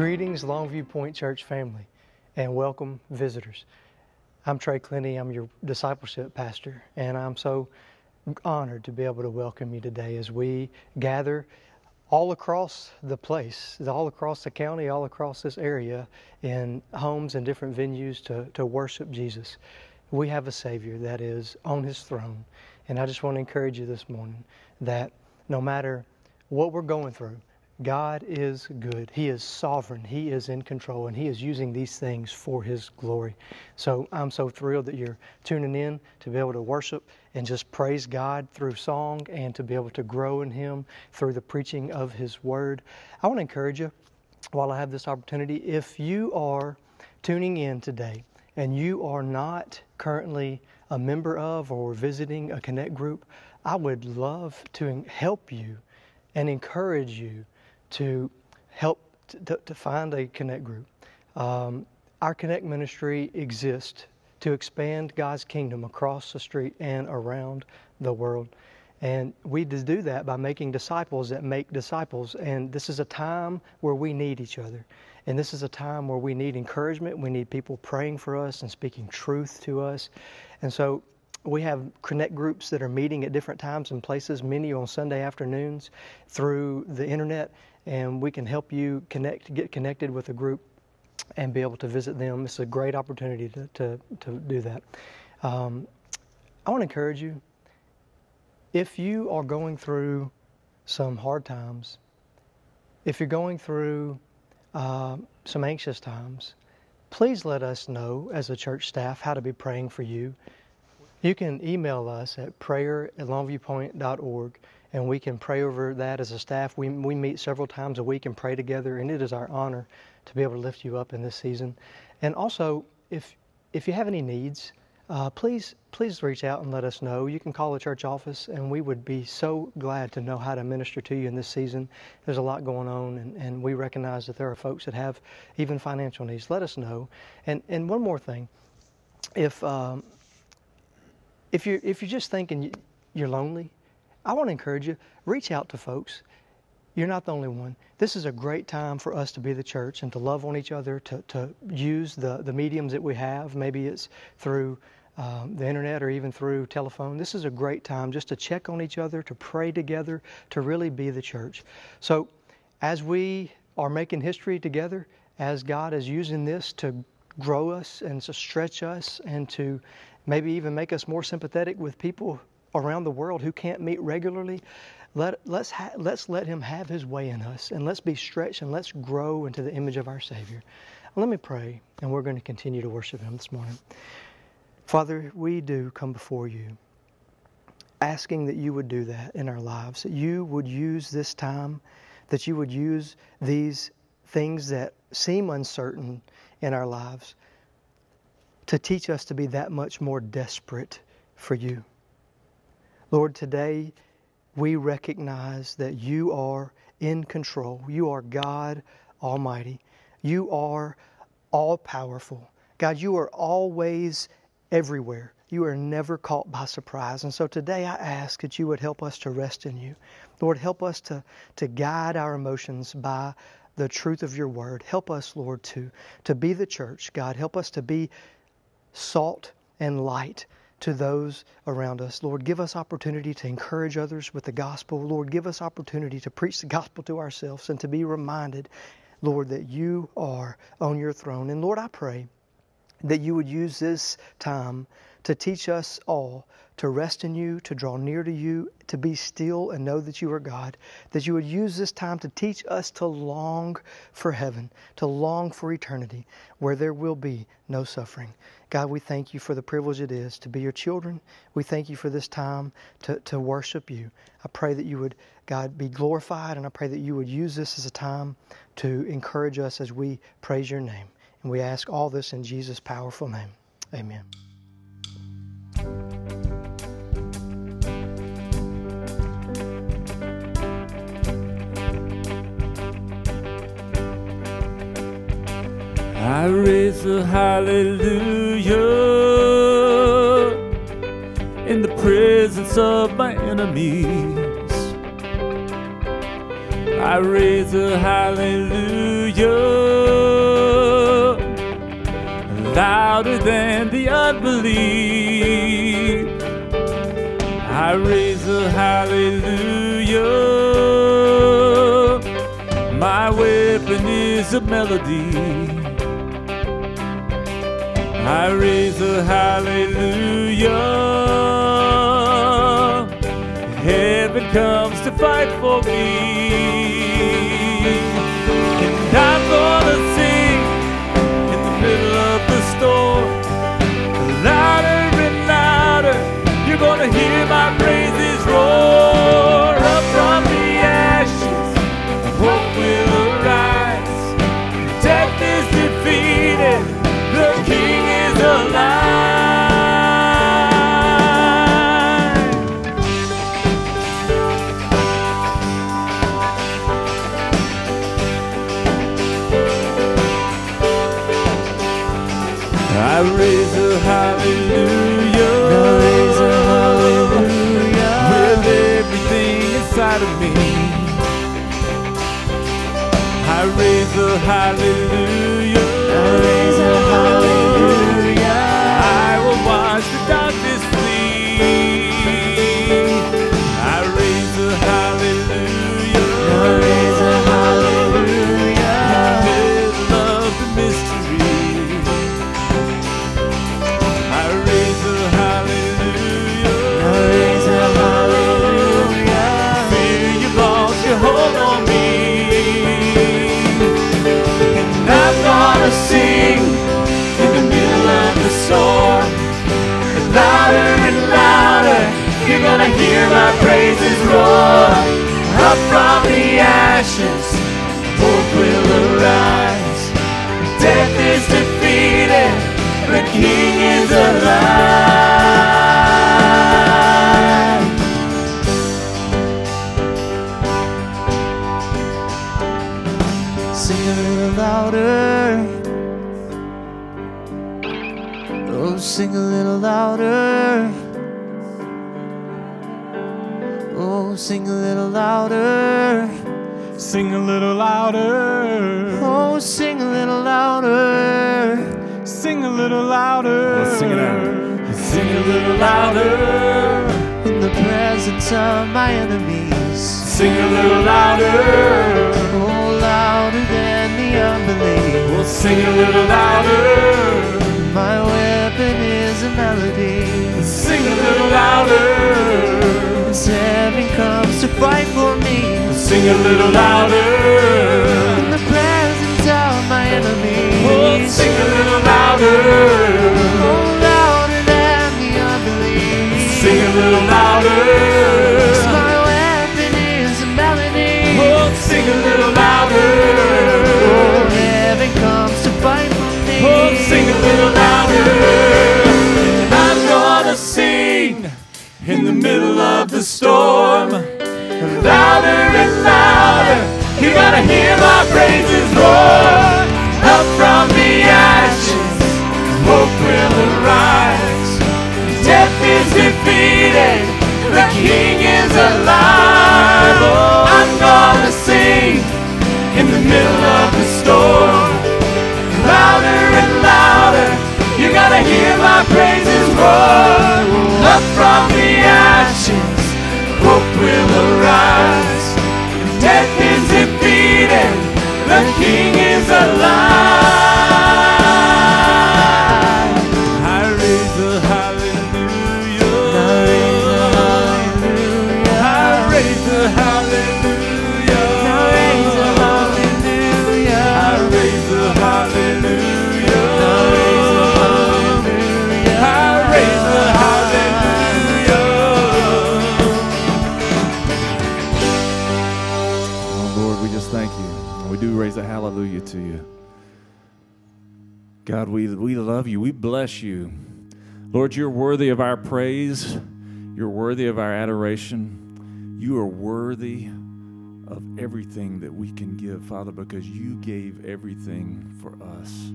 Greetings, Longview Point Church family, and welcome visitors. I'm Trey Clenny. I'm your discipleship pastor, and I'm so honored to be able to welcome you today as we gather all across the place, all across the county, all across this area, in homes and different venues to, to worship Jesus. We have a Savior that is on His throne, and I just want to encourage you this morning that no matter what we're going through, God is good. He is sovereign. He is in control, and He is using these things for His glory. So I'm so thrilled that you're tuning in to be able to worship and just praise God through song and to be able to grow in Him through the preaching of His Word. I want to encourage you while I have this opportunity if you are tuning in today and you are not currently a member of or visiting a Connect group, I would love to help you and encourage you to help to, to find a Connect group. Um, our Connect ministry exists to expand God's kingdom across the street and around the world. And we do that by making disciples that make disciples. And this is a time where we need each other. And this is a time where we need encouragement. We need people praying for us and speaking truth to us. And so we have connect groups that are meeting at different times and places, many on Sunday afternoons through the internet and we can help you connect, get connected with a group and be able to visit them. It's a great opportunity to, to, to do that. Um, I want to encourage you if you are going through some hard times, if you're going through uh, some anxious times, please let us know as a church staff how to be praying for you. You can email us at prayer at longviewpoint.org and we can pray over that as a staff. We, we meet several times a week and pray together, and it is our honor to be able to lift you up in this season. And also, if if you have any needs, uh, please please reach out and let us know. You can call the church office, and we would be so glad to know how to minister to you in this season. There's a lot going on, and, and we recognize that there are folks that have even financial needs. Let us know. And and one more thing, if um, if you if you're just thinking you're lonely, I want to encourage you, reach out to folks. You're not the only one. This is a great time for us to be the church and to love on each other, to, to use the, the mediums that we have. Maybe it's through um, the internet or even through telephone. This is a great time just to check on each other, to pray together, to really be the church. So, as we are making history together, as God is using this to grow us and to stretch us and to maybe even make us more sympathetic with people around the world who can't meet regularly, let, let's, ha- let's let Him have His way in us and let's be stretched and let's grow into the image of our Savior. Let me pray, and we're going to continue to worship Him this morning. Father, we do come before you asking that you would do that in our lives, that you would use this time, that you would use these things that seem uncertain in our lives to teach us to be that much more desperate for you. Lord, today we recognize that you are in control. You are God Almighty. You are all powerful. God, you are always everywhere. You are never caught by surprise. And so today I ask that you would help us to rest in you. Lord, help us to, to guide our emotions by the truth of your word. Help us, Lord, to, to be the church. God, help us to be salt and light to those around us. Lord, give us opportunity to encourage others with the gospel. Lord, give us opportunity to preach the gospel to ourselves and to be reminded, Lord, that you are on your throne. And Lord, I pray that you would use this time to teach us all to rest in you, to draw near to you, to be still and know that you are God. That you would use this time to teach us to long for heaven, to long for eternity, where there will be no suffering. God, we thank you for the privilege it is to be your children. We thank you for this time to, to worship you. I pray that you would, God, be glorified, and I pray that you would use this as a time to encourage us as we praise your name. And we ask all this in Jesus' powerful name. Amen. I raise a hallelujah in the presence of my enemies. I raise a hallelujah louder than the unbelief. I raise a hallelujah. My weapon is a melody. I raise a hallelujah. Heaven comes to fight for me. And I'm gonna sing in the middle of the storm. Louder and louder, you're gonna hear raise Sing a little louder. Oh, sing a little louder. Sing a little louder. Let's sing it out. Sing a little louder. In the presence of my enemies. Sing a little louder. Oh, louder than the unbelief. We'll sing a little louder. My weapon is a melody. Sing a little louder. As heaven comes to fight for me. Sing a little louder. In the presence of my enemies. We'll sing a little louder. Oh, louder than the unbelief. Sing a little louder. 'Cause my weapon is a melody. We'll sing a little louder. Oh, heaven comes to fight for me. Oh, sing a little louder. I'm gonna sing in the middle of the storm. Louder and louder, you're gonna hear my praises roar. Up from the ashes, hope will arise. Death is defeated, the King is alive. Oh, I'm gonna sing in the middle of the storm louder and louder. You're gonna hear my praises roar. Up from the ashes, hope will arise. Death is defeated, the King is alive. Bless you. Lord, you're worthy of our praise. You're worthy of our adoration. You are worthy of everything that we can give, Father, because you gave everything for us.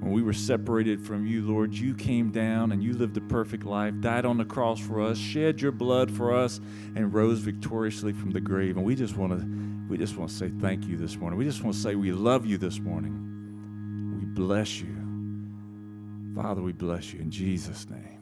when we were separated from you, Lord, you came down and you lived a perfect life, died on the cross for us, shed your blood for us, and rose victoriously from the grave. And we just want to we just want to say thank you this morning. We just want to say we love you this morning. We bless you. Father, we bless you in Jesus' name.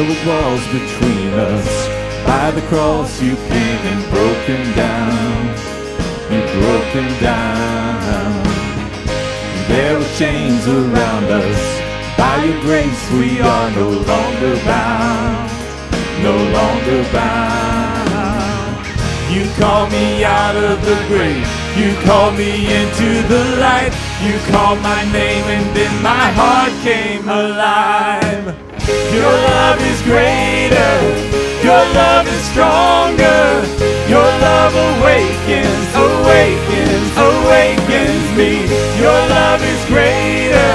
There were walls between us. By the cross you came and broken down. You broken down. There were chains around us. By your grace we are no longer bound. No longer bound. You called me out of the grave. You called me into the light. You called my name and then my heart came alive. Your love is greater. Your love is stronger. Your love awakens, awakens, awakens me. Your love is greater.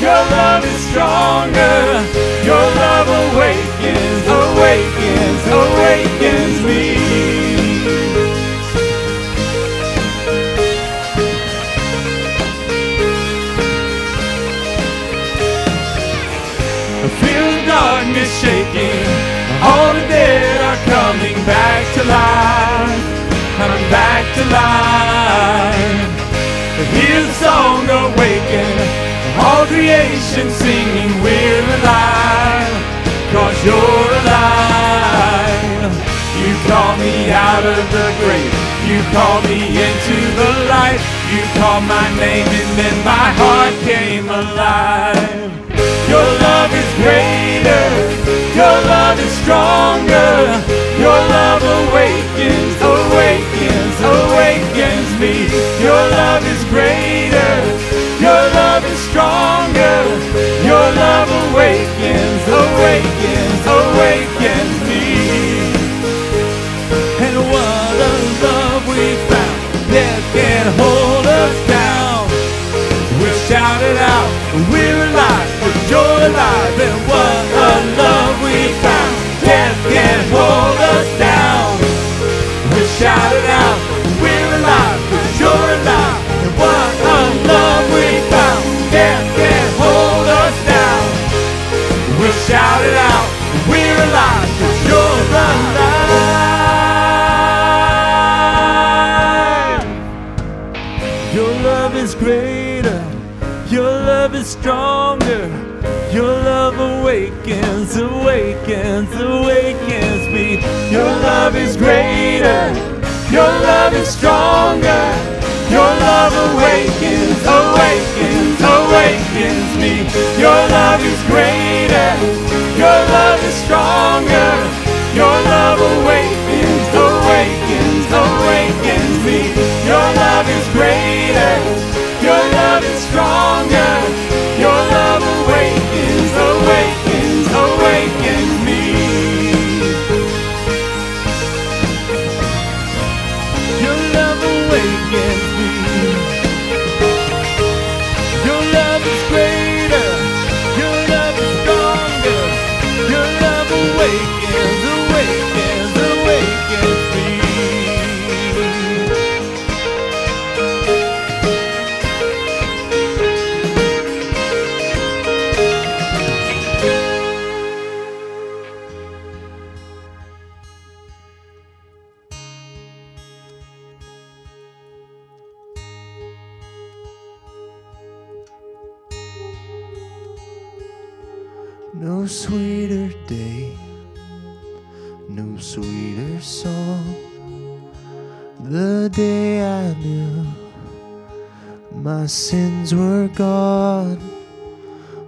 Your love is stronger. Your love awakens, awakens, awakens me. Darkness shaking. All the dead are coming back to life. Coming back to life. Hear the song awaken. All creation singing, we're alive. Cause you're alive. You call me out of the grave. You call me into the light. You called my name and then my heart came alive. Your love is greater. Your love is stronger. Your love awakens, awakens, awakens me. Your love is greater. Your love is stronger. Your love awakens, awakens, awakens me. And what a love we found. Death can't hold us down. We'll shout it out. You're alive. And what Your love is stronger. Your love awakens, awakens, awakens me. Your love is greater. Your love is stronger. Your love awakens, awakens, awakens me. Your love is greater. Your love is stronger. My sins were gone,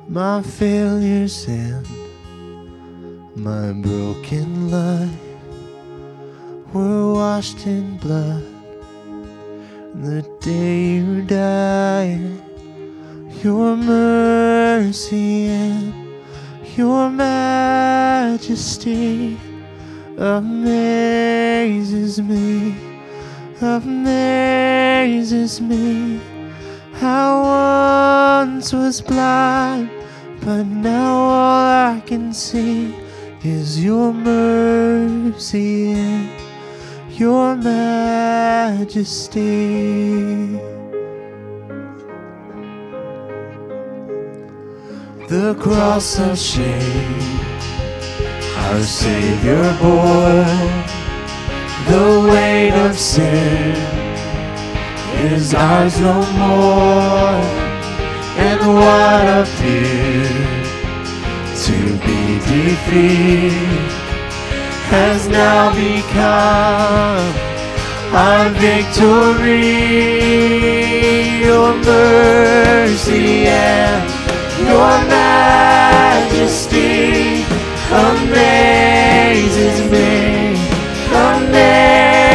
my failures and my broken life were washed in blood. The day you died, Your mercy and your majesty amazes me, amazes me. I once was blind, but now all I can see is your mercy your majesty. The cross of shame, our Savior bore, the weight of sin is ours no more, and what a fear to be defeated has now become our victory. Your mercy and your majesty amazes me, amazes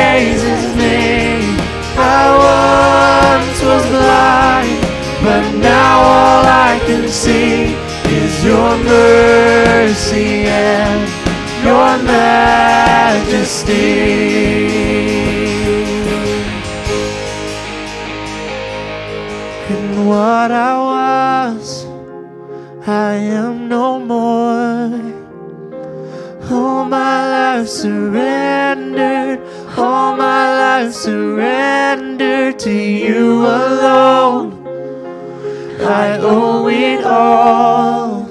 but now all I can see is your mercy and your majesty. And what I was, I am no more. All my life surrendered, all my life surrendered to you alone. I owe it all,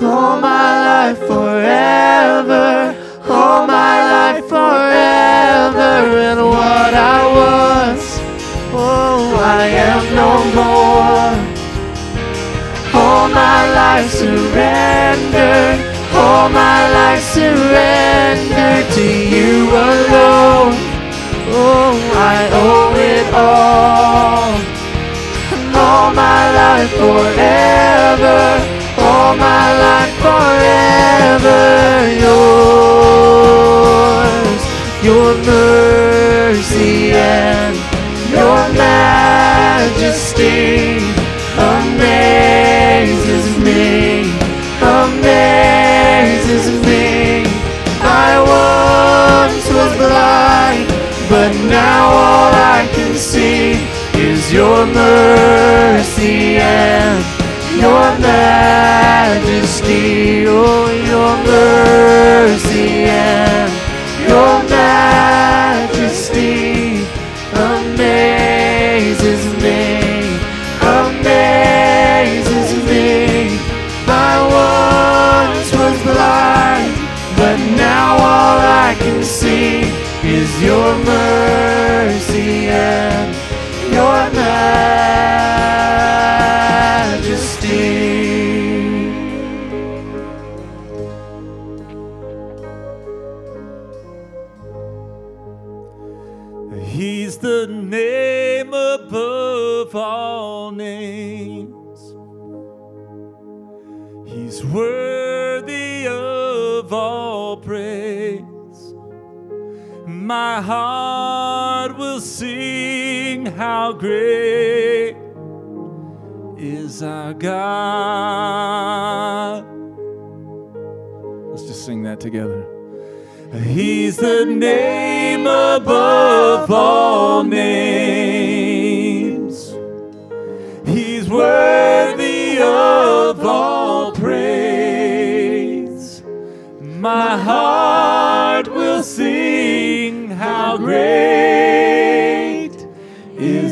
all my life forever, all my life forever, and what I was, oh, I am no more. All my life surrendered, all my life surrendered to you alone. Oh, I owe it all. Life forever, all my life forever, yours. Your mercy and your majesty amazes me, amazes me. I once was blind, but now all I can see your mercy and your majesty. Oh, your mercy and your majesty amazes me, amazes me. I once was blind, but now all I can see is your mercy My heart will sing how great is our God. Let's just sing that together. He's the name above all names.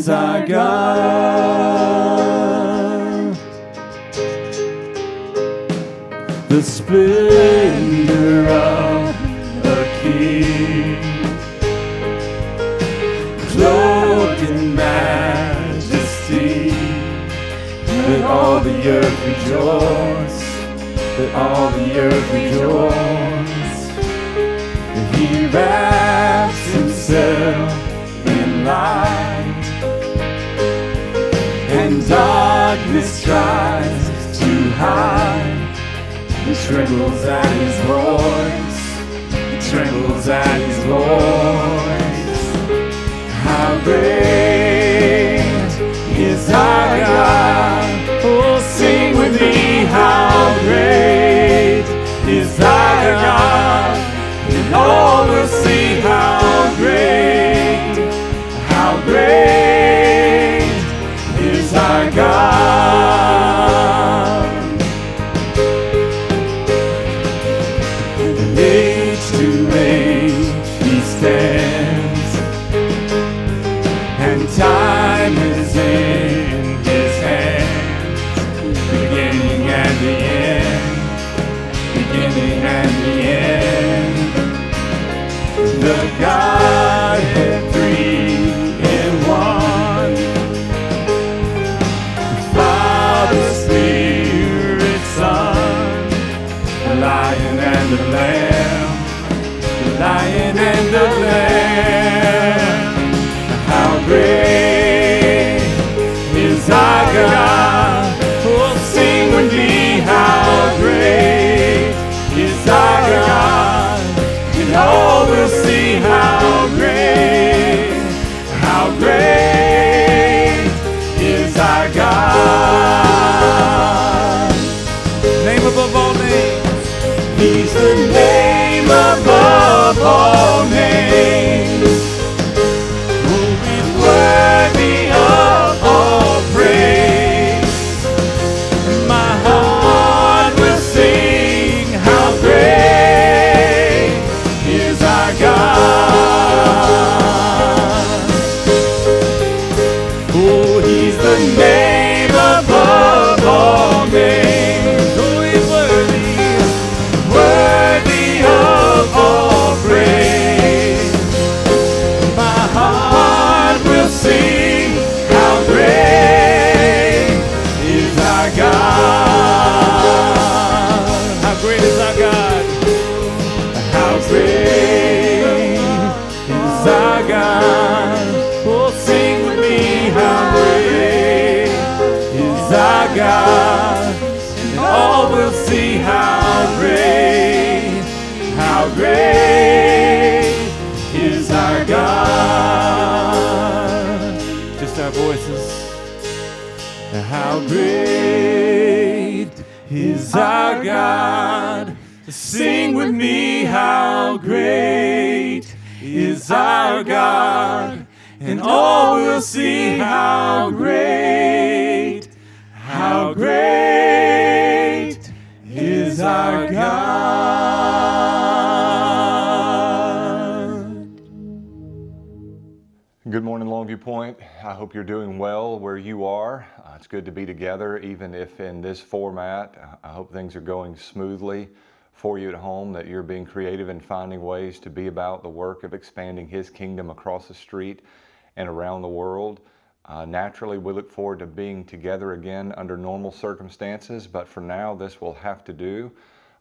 Is our God. The splendor of a king, clothed in majesty. Let all the earth rejoice. that all the earth rejoice. trembles at his voice. Trembles at his voice. How great is our God? Oh, sing with me, how great is our God? And all will see how great, how great is our God. This format. I hope things are going smoothly for you at home, that you're being creative and finding ways to be about the work of expanding His kingdom across the street and around the world. Uh, naturally, we look forward to being together again under normal circumstances, but for now, this will have to do.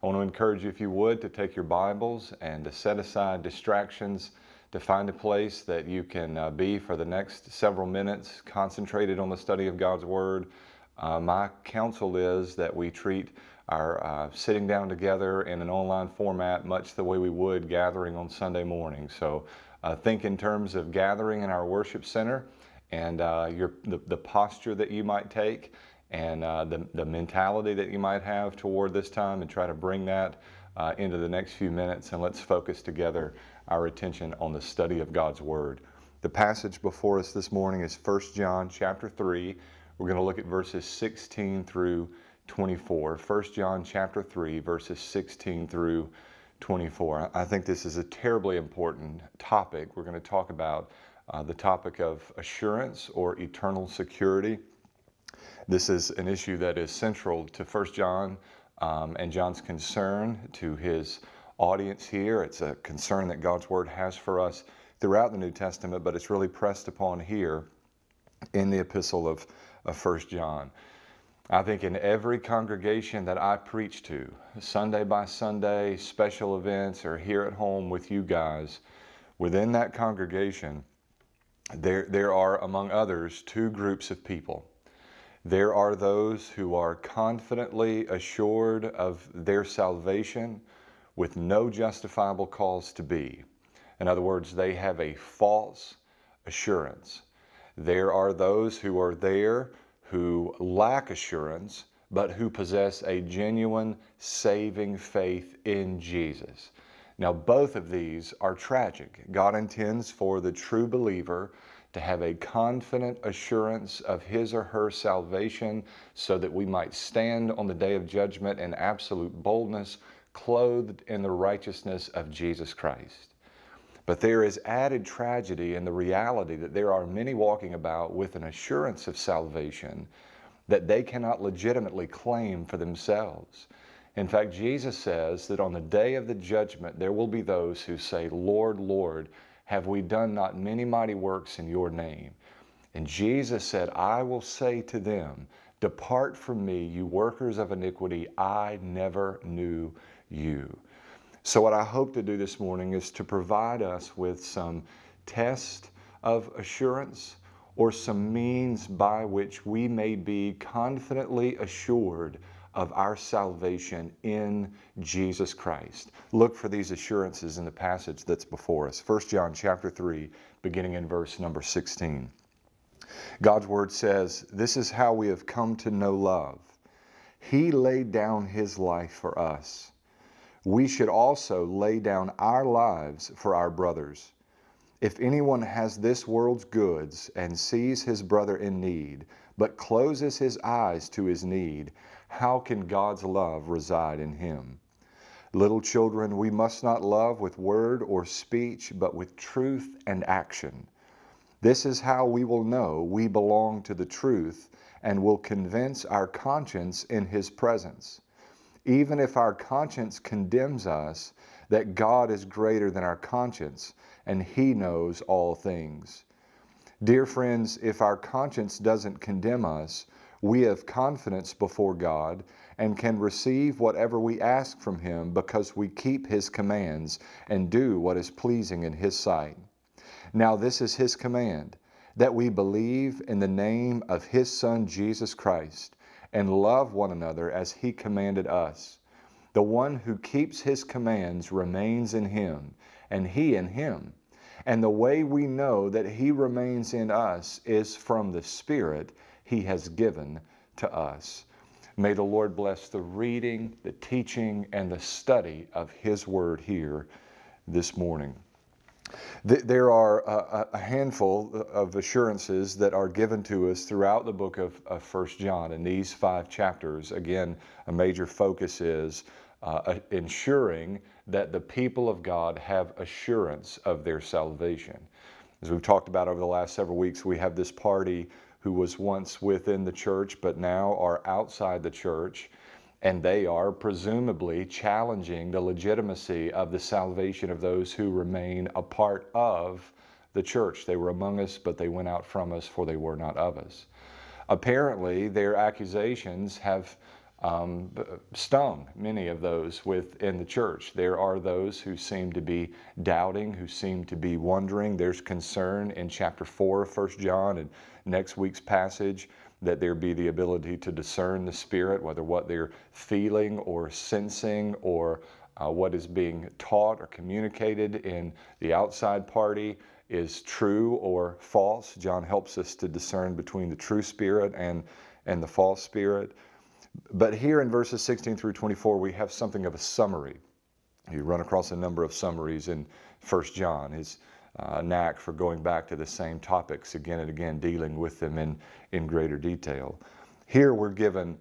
I want to encourage you, if you would, to take your Bibles and to set aside distractions to find a place that you can uh, be for the next several minutes, concentrated on the study of God's Word. Uh, my counsel is that we treat our uh, sitting down together in an online format much the way we would gathering on Sunday morning. So uh, think in terms of gathering in our worship center and uh, your, the, the posture that you might take and uh, the, the mentality that you might have toward this time and try to bring that uh, into the next few minutes and let's focus together our attention on the study of God's Word. The passage before us this morning is 1 John chapter 3. We're going to look at verses 16 through 24. 1 John chapter 3, verses 16 through 24. I think this is a terribly important topic. We're going to talk about uh, the topic of assurance or eternal security. This is an issue that is central to 1 John um, and John's concern to his audience here. It's a concern that God's Word has for us throughout the New Testament, but it's really pressed upon here in the epistle of, of 1 John. I think in every congregation that I preach to, Sunday by Sunday, special events, or here at home with you guys, within that congregation, there, there are, among others, two groups of people. There are those who are confidently assured of their salvation with no justifiable cause to be. In other words, they have a false assurance. There are those who are there who lack assurance, but who possess a genuine saving faith in Jesus. Now, both of these are tragic. God intends for the true believer to have a confident assurance of his or her salvation so that we might stand on the day of judgment in absolute boldness, clothed in the righteousness of Jesus Christ. But there is added tragedy in the reality that there are many walking about with an assurance of salvation that they cannot legitimately claim for themselves. In fact, Jesus says that on the day of the judgment, there will be those who say, Lord, Lord, have we done not many mighty works in your name? And Jesus said, I will say to them, Depart from me, you workers of iniquity, I never knew you. So, what I hope to do this morning is to provide us with some test of assurance or some means by which we may be confidently assured of our salvation in Jesus Christ. Look for these assurances in the passage that's before us. 1 John chapter 3, beginning in verse number 16. God's word says, This is how we have come to know love. He laid down his life for us. We should also lay down our lives for our brothers. If anyone has this world's goods and sees his brother in need, but closes his eyes to his need, how can God's love reside in him? Little children, we must not love with word or speech, but with truth and action. This is how we will know we belong to the truth and will convince our conscience in His presence. Even if our conscience condemns us, that God is greater than our conscience and He knows all things. Dear friends, if our conscience doesn't condemn us, we have confidence before God and can receive whatever we ask from Him because we keep His commands and do what is pleasing in His sight. Now, this is His command that we believe in the name of His Son Jesus Christ and love one another as He commanded us. The one who keeps His commands remains in Him, and He in Him. And the way we know that He remains in us is from the Spirit He has given to us. May the Lord bless the reading, the teaching, and the study of His Word here this morning. There are a handful of assurances that are given to us throughout the book of, First John. In these five chapters, again, a major focus is uh, ensuring that the people of God have assurance of their salvation. As we've talked about over the last several weeks, we have this party who was once within the church but now are outside the church, and they are presumably challenging the legitimacy of the salvation of those who remain a part of the church. They were among us, but they went out from us, for they were not of us. Apparently, their accusations have um, stung many of those within the church. There are those who seem to be doubting, who seem to be wondering. There's concern in chapter 4 of 1 John and next week's passage that there be the ability to discern the Spirit, whether what they're feeling or sensing or uh, what is being taught or communicated in the outside party is true or false. John helps us to discern between the true spirit and, and the false spirit. But here in verses 16 through 24, we have something of a summary. You run across a number of summaries in 1 John, his uh, knack for going back to the same topics again and again, dealing with them in, in greater detail. Here we're given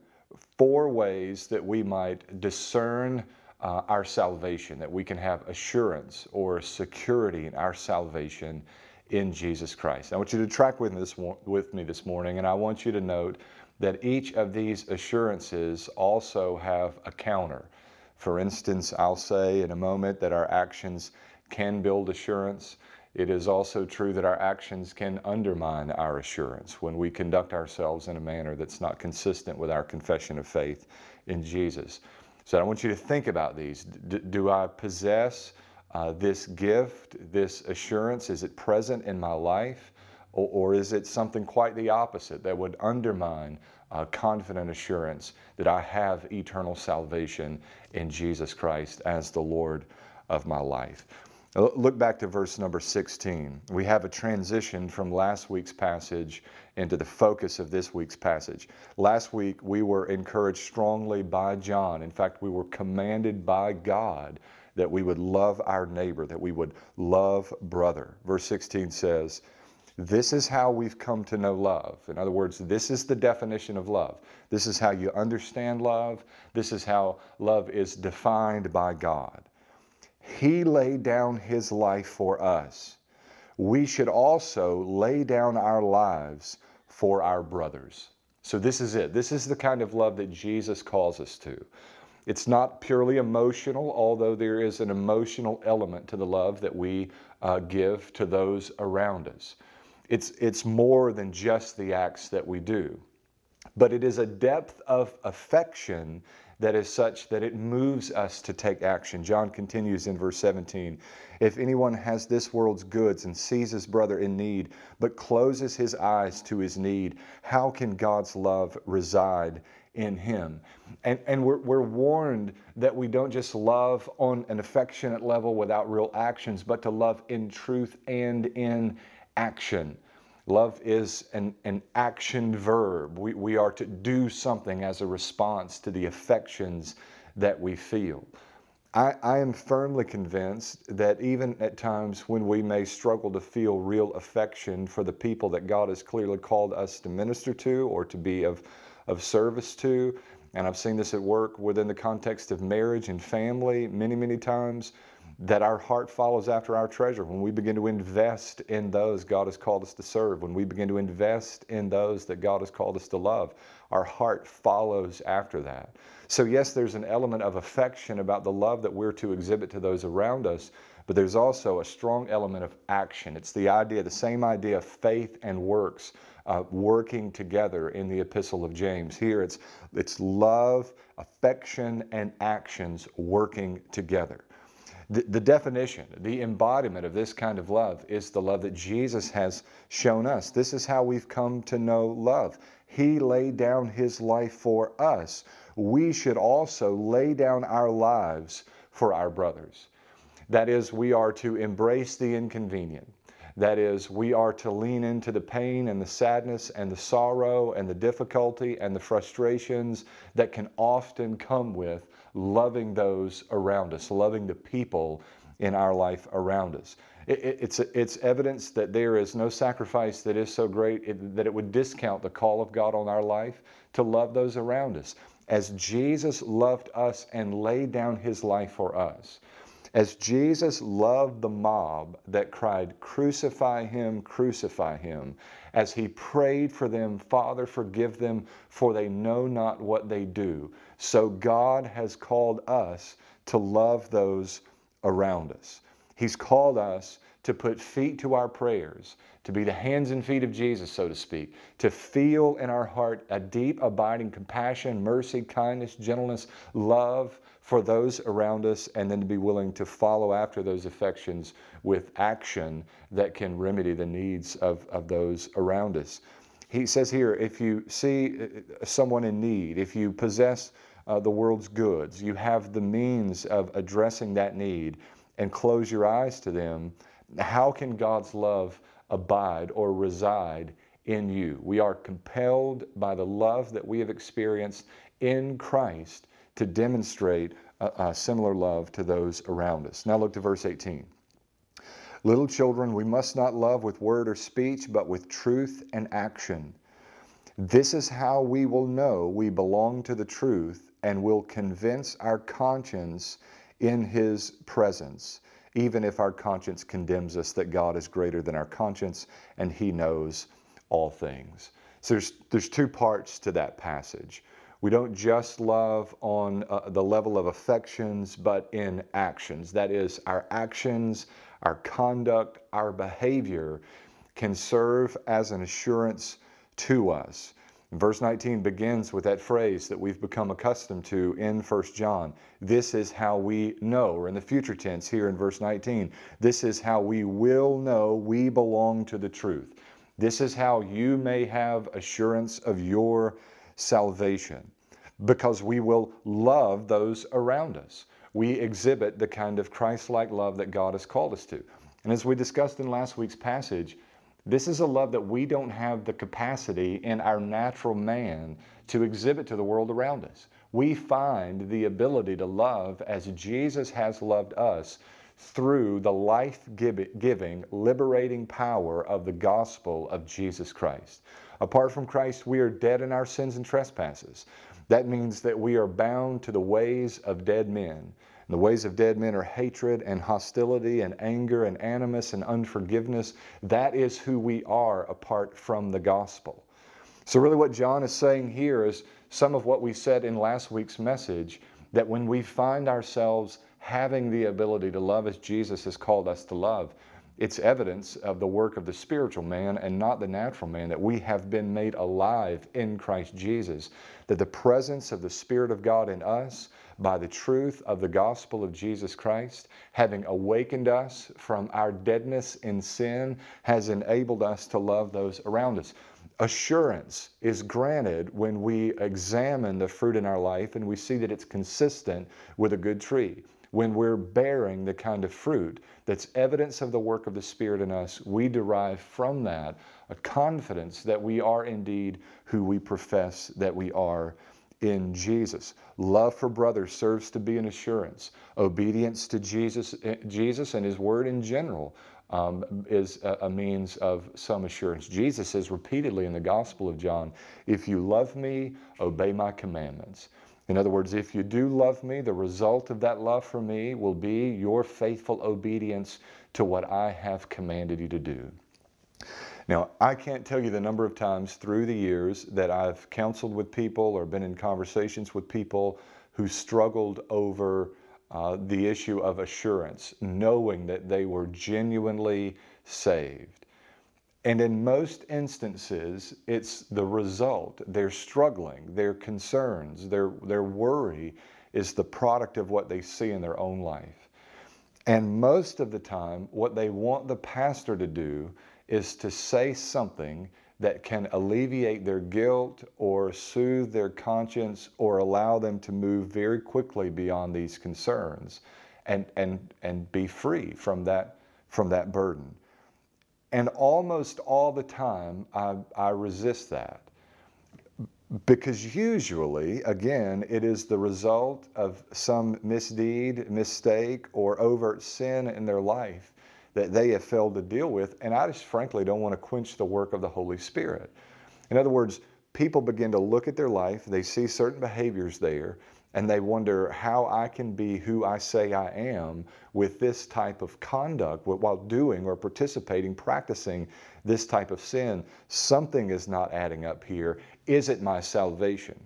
four ways that we might discern uh, our salvation, that we can have assurance or security in our salvation in Jesus Christ. I want you to track with me this, with me this morning, and I want you to note that each of these assurances also have a counter. For instance, I'll say in a moment that our actions can build assurance. It is also true that our actions can undermine our assurance when we conduct ourselves in a manner that's not consistent with our confession of faith in Jesus. So I want you to think about these. D- do I possess uh, this gift, this assurance? Is it present in my life? Or, or is it something quite the opposite that would undermine uh, confident assurance that I have eternal salvation in Jesus Christ as the Lord of my life? Uh, look back to verse number 16. We have a transition from last week's passage into the focus of this week's passage. Last week, we were encouraged strongly by John. In fact, we were commanded by God that we would love our neighbor, that we would love brother. Verse 16 says, this is how we've come to know love. In other words, this is the definition of love. This is how you understand love. This is how love is defined by God. He laid down His life for us. We should also lay down our lives for our brothers. So, this is it. This is the kind of love that Jesus calls us to. It's not purely emotional, although there is an emotional element to the love that we uh, give to those around us. It's, it's more than just the acts that we do, but it is a depth of affection that is such that it moves us to take action. John continues in verse 17 If anyone has this world's goods and sees his brother in need, but closes his eyes to his need, how can God's love reside in him? And, and we're, we're warned that we don't just love on an affectionate level without real actions, but to love in truth and in action. Love is an, an action verb. We, we are to do something as a response to the affections that we feel. I, I, am firmly convinced that even at times when we may struggle to feel real affection for the people that God has clearly called us to minister to or to be of, of service to, and I've seen this at work within the context of marriage and family many, many times, that our heart follows after our treasure. When we begin to invest in those God has called us to serve, when we begin to invest in those that God has called us to love, our heart follows after that. So, yes, there's an element of affection about the love that we're to exhibit to those around us, but there's also a strong element of action. It's the idea, the same idea of faith and works uh, working together in the Epistle of James. Here it's, it's love, affection, and actions working together. The, the definition, the embodiment of this kind of love is the love that Jesus has shown us. This is how we've come to know love. He laid down His life for us. We should also lay down our lives for our brothers. That is, we are to embrace the inconvenient. That is, we are to lean into the pain and the sadness and the sorrow and the difficulty and the frustrations that can often come with loving those around us, loving the people in our life around us. It, it, it's, it's evidence that there is no sacrifice that is so great it, that it would discount the call of God on our life to love those around us. As Jesus loved us and laid down his life for us, as Jesus loved the mob that cried, Crucify him, crucify him, as he prayed for them, Father, forgive them, for they know not what they do, so God has called us to love those around us. He's called us to put feet to our prayers, to be the hands and feet of Jesus, so to speak, to feel in our heart a deep, abiding compassion, mercy, kindness, gentleness, love for those around us, and then to be willing to follow after those affections with action that can remedy the needs of, of those around us. He says here if you see uh, someone in need, if you possess uh, the world's goods, you have the means of addressing that need and close your eyes to them, how can God's love abide or reside in you? We are compelled by the love that we have experienced in Christ to demonstrate a, a similar love to those around us. Now look to verse 18. Little children, we must not love with word or speech, but with truth and action. This is how we will know we belong to the truth and will convince our conscience in His presence, even if our conscience condemns us that God is greater than our conscience and He knows all things. So there's, there's two parts to that passage. We don't just love on uh, the level of affections, but in actions. That is, our actions, our conduct, our behavior can serve as an assurance to us. Verse 19 begins with that phrase that we've become accustomed to in 1 John. This is how we know, or in the future tense here in verse 19, this is how we will know we belong to the truth. This is how you may have assurance of your salvation because we will love those around us. We exhibit the kind of Christ like love that God has called us to. And as we discussed in last week's passage, this is a love that we don't have the capacity in our natural man to exhibit to the world around us. We find the ability to love as Jesus has loved us through the life giving, liberating power of the gospel of Jesus Christ. Apart from Christ, we are dead in our sins and trespasses. That means that we are bound to the ways of dead men. And the ways of dead men are hatred and hostility and anger and animus and unforgiveness. That is who we are apart from the gospel. So, really, what John is saying here is some of what we said in last week's message that when we find ourselves having the ability to love as Jesus has called us to love, it's evidence of the work of the spiritual man and not the natural man, that we have been made alive in Christ Jesus, that the presence of the Spirit of God in us, by the truth of the gospel of Jesus Christ, having awakened us from our deadness in sin, has enabled us to love those around us. Assurance is granted when we examine the fruit in our life and we see that it's consistent with a good tree when we're bearing the kind of fruit that's evidence of the work of the Spirit in us, we derive from that a confidence that we are indeed who we profess that we are in Jesus. Love for brothers serves to be an assurance. Obedience to Jesus, eh, Jesus and His Word in general um, is a, a, means of some assurance. Jesus says repeatedly in the Gospel of John, If you love me, obey my commandments. In other words, if you do love me, the result of that love for me will be your faithful obedience to what I have commanded you to do. Now, I can't tell you the number of times through the years that I've counseled with people or been in conversations with people who struggled over uh, the issue of assurance, knowing that they were genuinely saved. And in most instances, it's the result. They're struggling, their concerns, their, their worry is the product of what they see in their own life. And most of the time, what they want the pastor to do is to say something that can alleviate their guilt or soothe their conscience or allow them to move very quickly beyond these concerns and, and, and be free from that, from that burden. And almost all the time, I, I resist that. Because usually, again, it is the result of some misdeed, mistake, or overt sin in their life that they have failed to deal with. And I just frankly don't want to quench the work of the Holy Spirit. In other words, people begin to look at their life, they see certain behaviors there, and they wonder how I can be who I say I am with this type of conduct while doing or participating, practicing this type of sin. Something is not adding up here. Is it my salvation?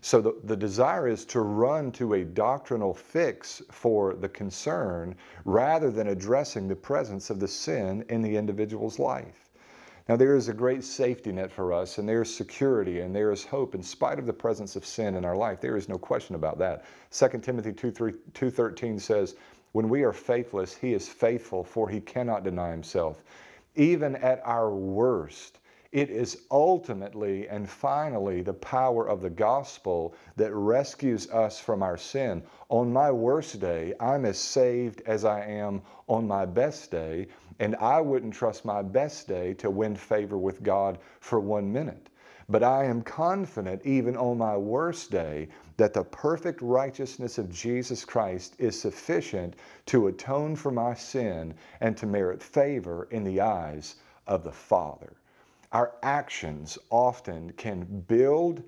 So the, the desire is to run to a doctrinal fix for the concern rather than addressing the presence of the sin in the individual's life. Now, there is a great safety net for us, and there is security, and there is hope in spite of the presence of sin in our life. There is no question about that. 2 Timothy 2.13 says, When we are faithless, he is faithful, for he cannot deny himself. Even at our worst, it is ultimately and finally the power of the gospel that rescues us from our sin. On my worst day, I'm as saved as I am on my best day, and I wouldn't trust my best day to win favor with God for one minute. But I am confident, even on my worst day, that the perfect righteousness of Jesus Christ is sufficient to atone for my sin and to merit favor in the eyes of the Father. Our actions often can build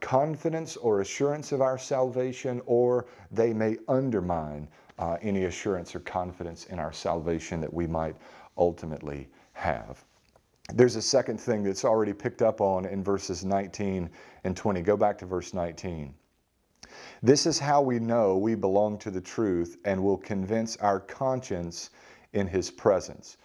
confidence or assurance of our salvation, or they may undermine uh, any assurance or confidence in our salvation that we might ultimately have. There's a second thing that's already picked up on in verses 19 and 20. Go back to verse 19. This is how we know we belong to the truth and will convince our conscience in His presence.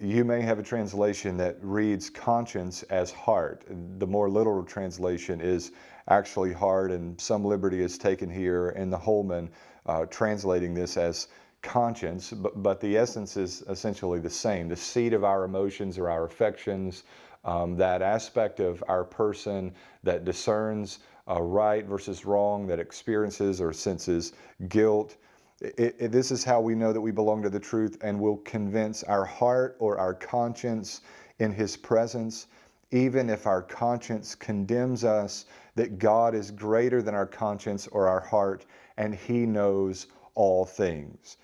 You may have a translation that reads conscience as heart. The more literal translation is actually heart, and some liberty is taken here in the Holman uh, translating this as conscience, but, but the essence is essentially the same. The seat of our emotions or our affections, um, that aspect of our person that discerns uh, right versus wrong, that experiences or senses guilt. It, it, this is how we know that we belong to the truth and will convince our heart or our conscience in His presence, even if our conscience condemns us, that God is greater than our conscience or our heart and He knows all things.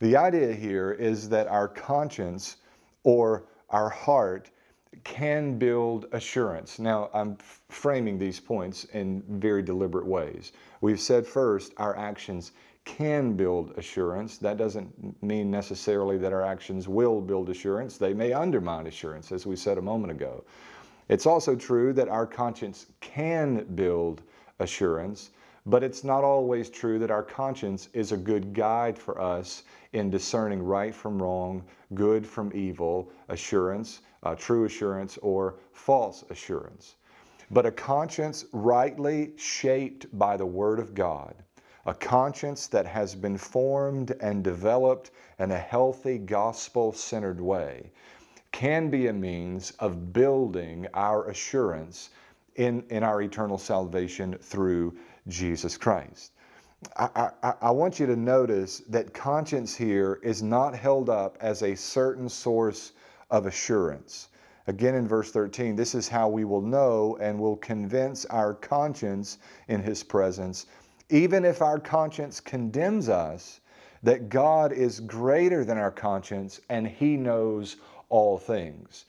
The idea here is that our conscience or our heart can build assurance. Now, I'm framing these points in very deliberate ways. We've said first, our actions can build assurance. That doesn't mean necessarily that our actions will build assurance. They may undermine assurance, as we said a moment ago. It's also true that our conscience can build assurance, but it's not always true that our conscience is a good guide for us in discerning right from wrong, good from evil, assurance, uh, true assurance, or false assurance. But a conscience rightly shaped by the Word of God a conscience that has been formed and developed in a healthy gospel centered way can be a means of building our assurance in, in our eternal salvation through Jesus Christ. I, I, I, want you to notice that conscience here is not held up as a certain source of assurance. Again in verse 13, this is how we will know and will convince our conscience in His presence, even if our conscience condemns us, that God is greater than our conscience and He knows all things.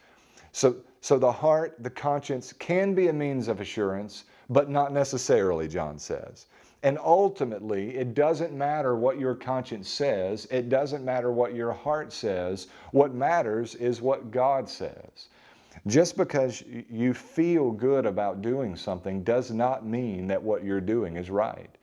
So, so the heart, the conscience can be a means of assurance, but not necessarily, John says. And ultimately, it doesn't matter what your conscience says, it doesn't matter what your heart says. What matters is what God says. Just because you feel good about doing something does not mean that what you're doing is right.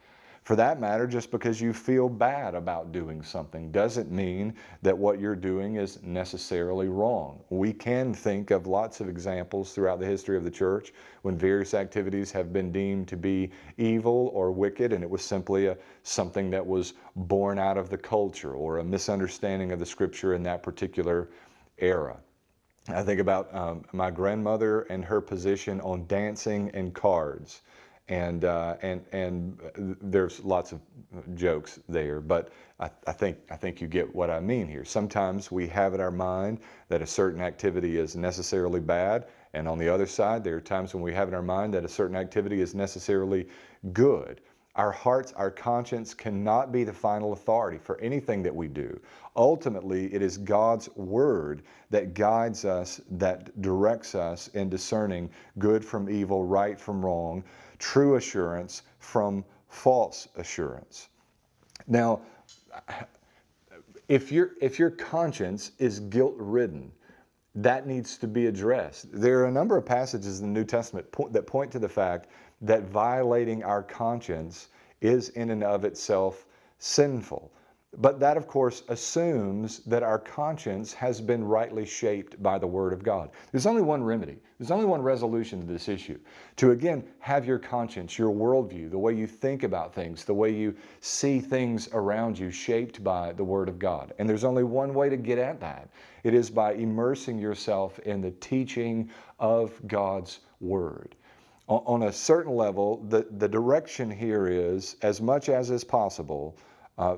For that matter, just because you feel bad about doing something doesn't mean that what you're doing is necessarily wrong. We can think of lots of examples throughout the history of the church when various activities have been deemed to be evil or wicked, and it was simply a, something that was born out of the culture or a misunderstanding of the scripture in that particular era. I think about um, my grandmother and her position on dancing and cards and uh, and and there's lots of jokes there, but I, I, think I think you get what I mean here. Sometimes we have in our mind that a certain activity is necessarily bad, and on the other side, there are times when we have in our mind that a certain activity is necessarily good. Our hearts, our conscience cannot be the final authority for anything that we do. Ultimately, it is God's Word that guides us, that directs us in discerning good from evil, right from wrong, true assurance from false assurance. Now, if, your if your conscience is guilt ridden, that needs to be addressed. There are a number of passages in the New Testament po- that point to the fact that violating our conscience is in and of itself sinful. But that, of course, assumes that our conscience has been rightly shaped by the Word of God. There's only one remedy, there's only one resolution to this issue. To again have your conscience, your worldview, the way you think about things, the way you see things around you shaped by the Word of God. And there's only one way to get at that it is by immersing yourself in the teaching of God's Word on a certain level, the, the direction here is as much as is possible uh,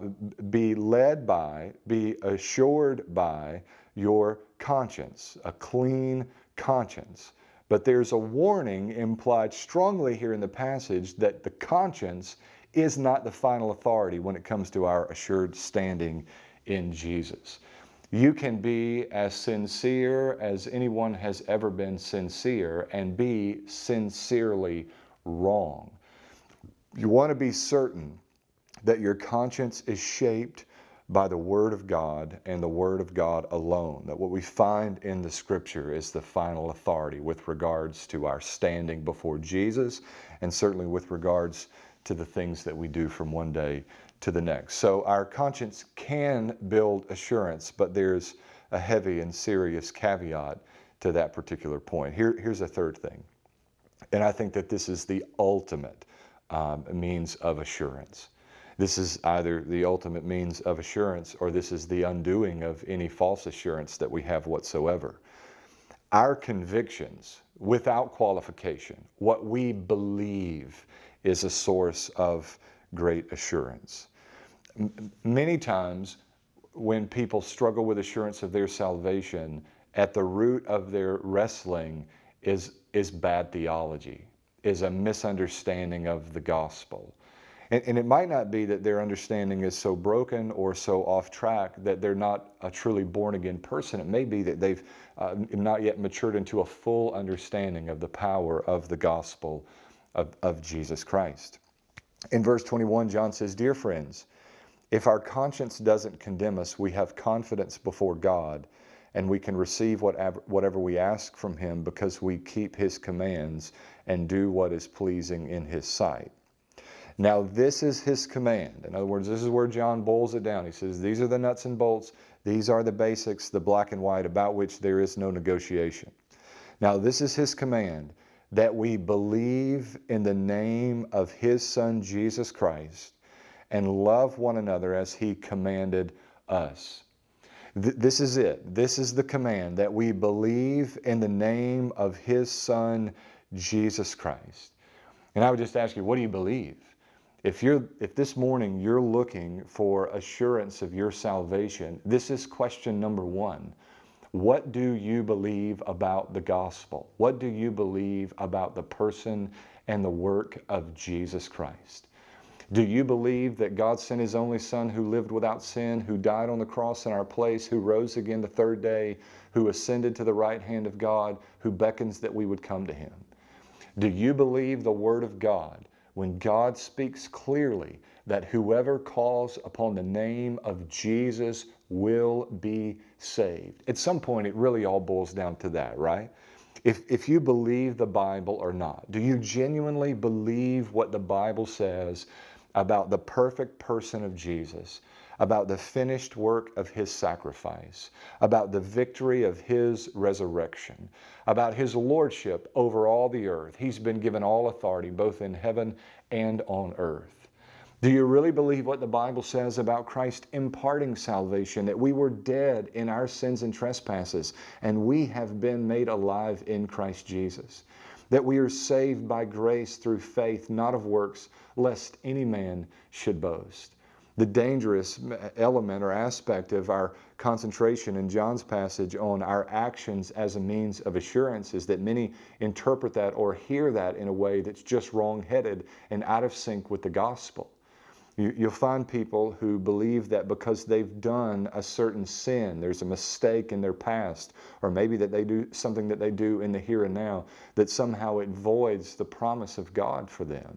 be led by, be assured by your conscience, a clean conscience. But there's a warning implied strongly here in the passage that the conscience is not the final authority when it comes to our assured standing in Jesus. You can be as sincere as anyone has ever been sincere and be sincerely wrong. You want to be certain that your conscience is shaped by the Word of God and the Word of God alone. That what we find in the Scripture is the final authority with regards to our standing before Jesus and certainly with regards to the things that we do from one day to the next. So our conscience can build assurance, but there's a heavy and serious caveat to that particular point. Here, here's a third thing, and I think that this is the ultimate um, means of assurance. This is either the ultimate means of assurance or this is the undoing of any false assurance that we have whatsoever. Our convictions, without qualification, what we believe is a source of great assurance. M- many times, when people struggle with assurance of their salvation, at the root of their wrestling is, is bad theology, is a misunderstanding of the gospel. And, and, it might not be that their understanding is so broken or so off track that they're not a truly born again person. It may be that they've uh, not yet matured into a full understanding of the power of the gospel of, of Jesus Christ. In verse 21, John says, Dear friends, if our conscience doesn't condemn us, we have confidence before God and we can receive whatever, we ask from Him because we keep His commands and do what is pleasing in His sight. Now, this is his command. In other words, this is where John boils it down. He says, These are the nuts and bolts, these are the basics, the black and white, about which there is no negotiation. Now, this is his command that we believe in the name of his Son, Jesus Christ, and love one another as he commanded us. this is it. This is the command that we believe in the name of his Son, Jesus Christ. And I would just ask you, what do you believe? If, you're, if this morning you're looking for assurance of your salvation, this is question number one. What do you believe about the gospel? What do you believe about the person and the work of Jesus Christ? Do you believe that God sent His only Son who lived without sin, who died on the cross in our place, who rose again the third day, who ascended to the right hand of God, who beckons that we would come to Him? Do you believe the Word of God when God speaks clearly that whoever calls upon the name of Jesus will be saved? At some point, it really all boils down to that, right? If, if you believe the Bible or not, do you genuinely believe what the Bible says about the perfect person of Jesus? about the finished work of his sacrifice, about the victory of his resurrection, about his lordship over all the earth. He's been given all authority, both in heaven and on earth. Do you really believe what the Bible says about Christ imparting salvation, that we were dead in our sins and trespasses, and we have been made alive in Christ Jesus? That we are saved by grace through faith, not of works, lest any man should boast the dangerous element or aspect of our concentration in John's passage on our actions as a means of assurance is that many interpret that or hear that in a way that's just wrong headed and out of sync with the gospel. You, will find people who believe that because they've done a certain sin, there's a mistake in their past, or maybe that they do something that they do in the here and now, that somehow it voids the promise of God for them.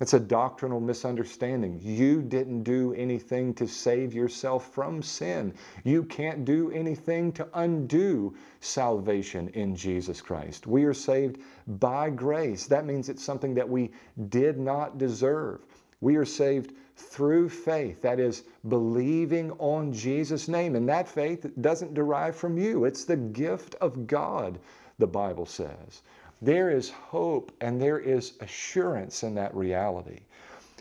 It's a doctrinal misunderstanding. You didn't do anything to save yourself from sin. You can't do anything to undo salvation in Jesus Christ. We are saved by grace. That means it's something that we did not deserve. We are saved through faith, that is, believing on Jesus' name. And that faith doesn't derive from you, it's the gift of God, the Bible says. There is hope and there is assurance in that reality.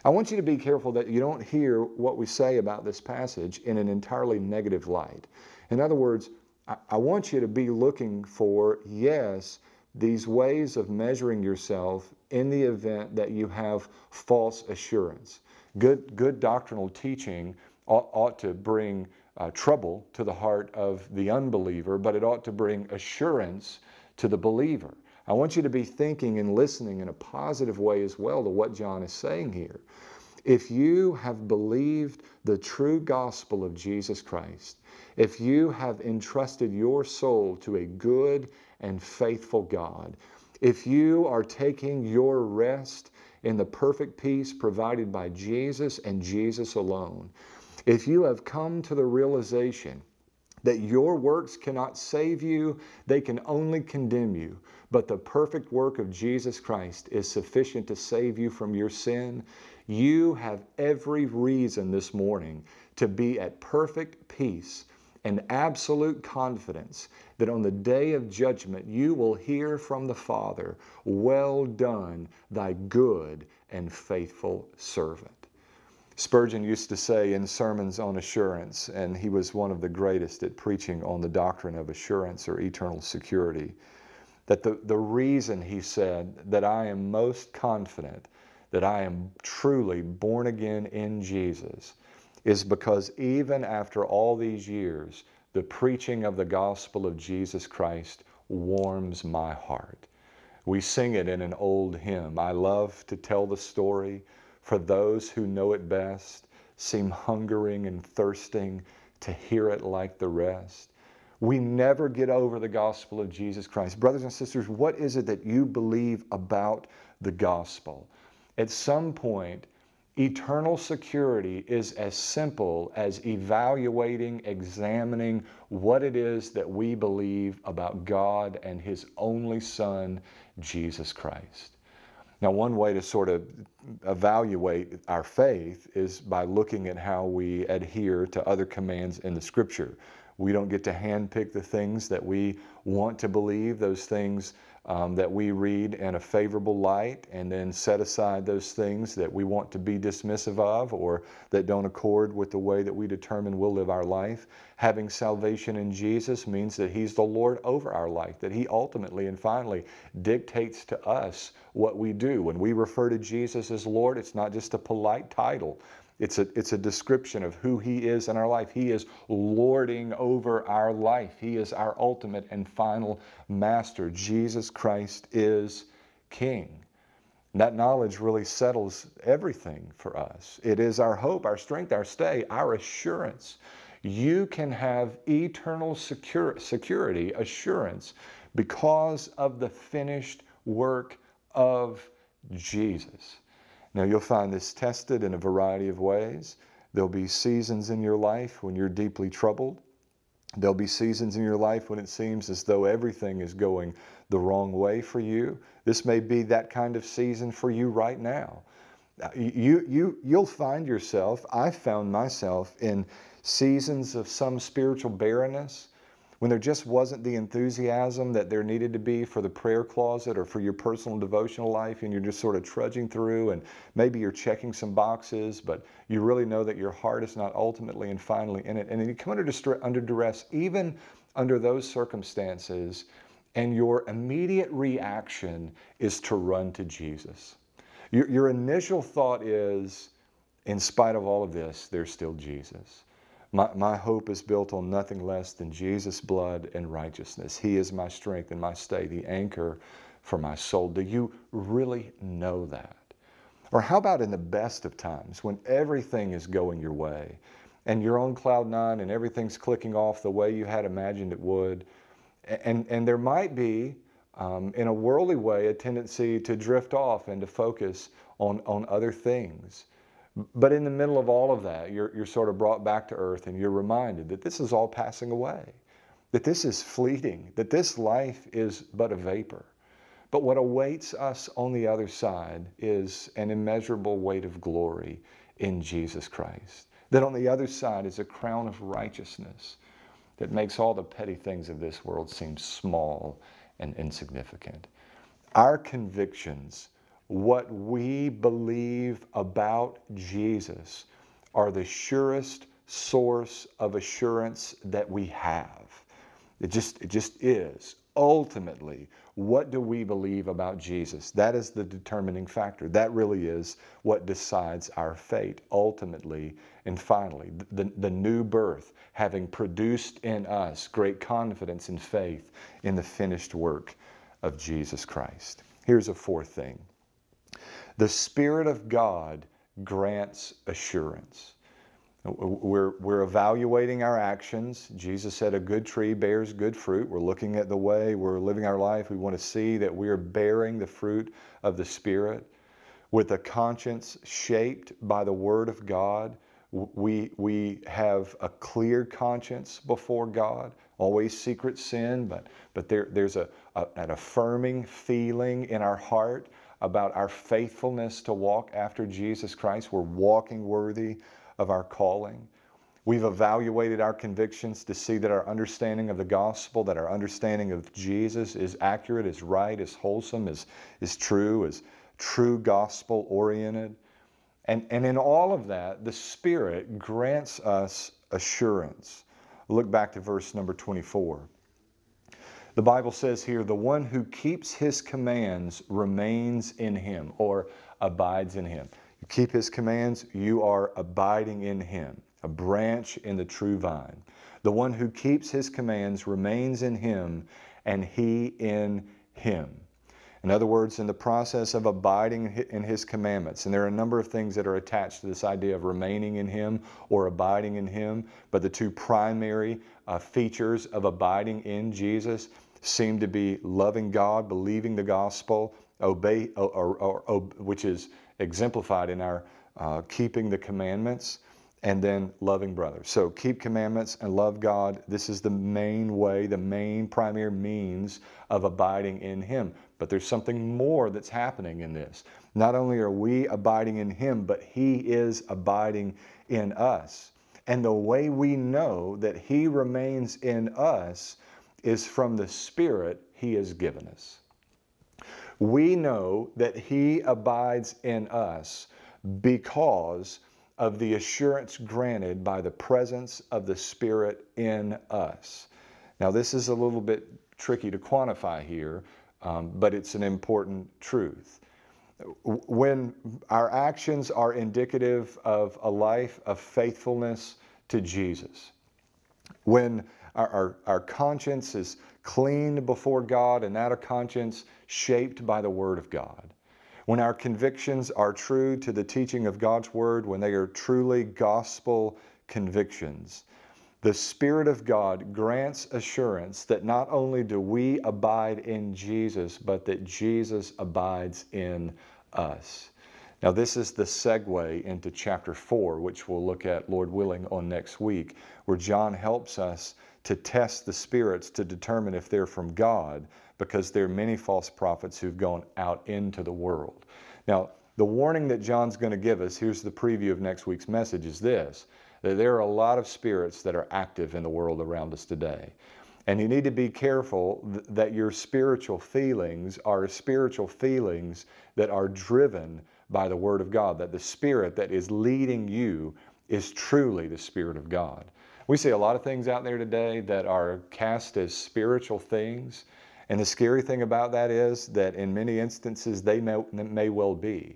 I want you to be careful that you don't hear what we say about this passage in an entirely negative light. In other words, I want you to be looking for, yes, these ways of measuring yourself in the event that you have false assurance. Good, good doctrinal teaching ought, ought to bring uh, trouble to the heart of the unbeliever, but it ought to bring assurance to the believer. I want you to be thinking and listening in a positive way as well to what John is saying here. If you have believed the true gospel of Jesus Christ, if you have entrusted your soul to a good and faithful God, if you are taking your rest in the perfect peace provided by Jesus and Jesus alone, if you have come to the realization that your works cannot save you, they can only condemn you. But the perfect work of Jesus Christ is sufficient to save you from your sin. You have every reason this morning to be at perfect peace and absolute confidence that on the day of judgment you will hear from the Father, Well done, thy good and faithful servant. Spurgeon used to say in sermons on assurance, and he was one of the greatest at preaching on the doctrine of assurance or eternal security, that the, the reason, he said, that I am most confident that I am truly born again in Jesus is because even after all these years, the preaching of the gospel of Jesus Christ warms my heart. We sing it in an old hymn. I love to tell the story for those who know it best, seem hungering and thirsting to hear it like the rest. We never get over the gospel of Jesus Christ. Brothers and sisters, what is it that you believe about the gospel? At some point, eternal security is as simple as evaluating, examining what it is that we believe about God and His only Son, Jesus Christ. Now, one way to sort of evaluate our faith is by looking at how we adhere to other commands in the scripture. We don't get to handpick the things that we want to believe, those things um, that we read in a favorable light, and then set aside those things that we want to be dismissive of or that don't accord with the way that we determine we'll live our life. Having salvation in Jesus means that He's the Lord over our life, that He ultimately and finally dictates to us what we do. When we refer to Jesus as Lord, it's not just a polite title. It's a, it's a description of who He is in our life. He is lording over our life, He is our ultimate and final master. Jesus Christ is King. that knowledge really settles everything for us. It is our hope, our strength, our stay, our assurance. You can have eternal secure, security, assurance, because of the finished work of Jesus. Now, you'll find this tested in a variety of ways. There'll be seasons in your life when you're deeply troubled. There'll be seasons in your life when it seems as though everything is going the wrong way for you. This may be that kind of season for you right now. Uh, you, you, you'll find yourself, I found myself in seasons of some spiritual barrenness when there just wasn't the enthusiasm that there needed to be for the prayer closet or for your personal devotional life, and you're just sort of trudging through, and maybe you're checking some boxes, but you really know that your heart is not ultimately and finally in it. And you come under, distress, under duress, even under those circumstances, and your immediate reaction is to run to Jesus. Your, your initial thought is, in spite of all of this, there's still Jesus. My, my hope is built on nothing less than Jesus' blood and righteousness. He is my strength and my stay, the anchor for my soul. Do you really know that? Or how about in the best of times when everything is going your way and you're on cloud nine and everything's clicking off the way you had imagined it would? And, and there might be, um, in a worldly way, a tendency to drift off and to focus on, on other things. But in the middle of all of that, you're, you're sort of brought back to earth and you're reminded that this is all passing away, that this is fleeting, that this life is but a vapor. But what awaits us on the other side is an immeasurable weight of glory in Jesus Christ. That on the other side is a crown of righteousness that makes all the petty things of this world seem small and insignificant. Our convictions what we believe about Jesus are the surest source of assurance that we have. It just, it just is. Ultimately, what do we believe about Jesus? That is the determining factor. That really is what decides our fate, ultimately and finally. The, the new birth having produced in us great confidence and faith in the finished work of Jesus Christ. Here's a fourth thing the Spirit of God grants assurance. We're, we're evaluating our actions. Jesus said a good tree bears good fruit. We're looking at the way we're living our life. We want to see that we are bearing the fruit of the Spirit. With a conscience shaped by the Word of God, we, we have a clear conscience before God. Always secret sin, but, but there, there's a, a, an affirming feeling in our heart about our faithfulness to walk after Jesus Christ. We're walking worthy of our calling. We've evaluated our convictions to see that our understanding of the gospel, that our understanding of Jesus is accurate, is right, is wholesome, is, is true, is true gospel oriented. And, and in all of that, the Spirit grants us assurance. Look back to verse number 24. The Bible says here, the one who keeps his commands remains in him or abides in him. You keep his commands, you are abiding in him, a branch in the true vine. The one who keeps his commands remains in him, and he in him. In other words, in the process of abiding in His commandments, and there are a number of things that are attached to this idea of remaining in Him or abiding in Him, but the two primary uh, features of abiding in Jesus seem to be loving God, believing the gospel, obey, or, or, or which is exemplified in our uh, keeping the commandments, and then loving brothers. So keep commandments and love God. This is the main way, the main primary means of abiding in Him. But there's something more that's happening in this. Not only are we abiding in Him, but He is abiding in us. And the way we know that He remains in us is from the Spirit He has given us. We know that He abides in us because of the assurance granted by the presence of the Spirit in us. Now, this is a little bit tricky to quantify here, um, but it's an important truth. When our actions are indicative of a life of faithfulness to Jesus, when our, our, our conscience is clean before God and that a conscience shaped by the Word of God, when our convictions are true to the teaching of God's Word, when they are truly gospel convictions, the Spirit of God grants assurance that not only do we abide in Jesus, but that Jesus abides in us. Now, this is the segue into chapter 4, which we'll look at, Lord willing, on next week, where John helps us to test the spirits to determine if they're from God, because there are many false prophets who've gone out into the world. Now, the warning that John's going to give us, here's the preview of next week's message, is this that there are a lot of spirits that are active in the world around us today. And you need to be careful th- that your spiritual feelings are spiritual feelings that are driven by the Word of God, that the Spirit that is leading you is truly the Spirit of God. We see a lot of things out there today that are cast as spiritual things. And the scary thing about that is that in many instances they may, may well be.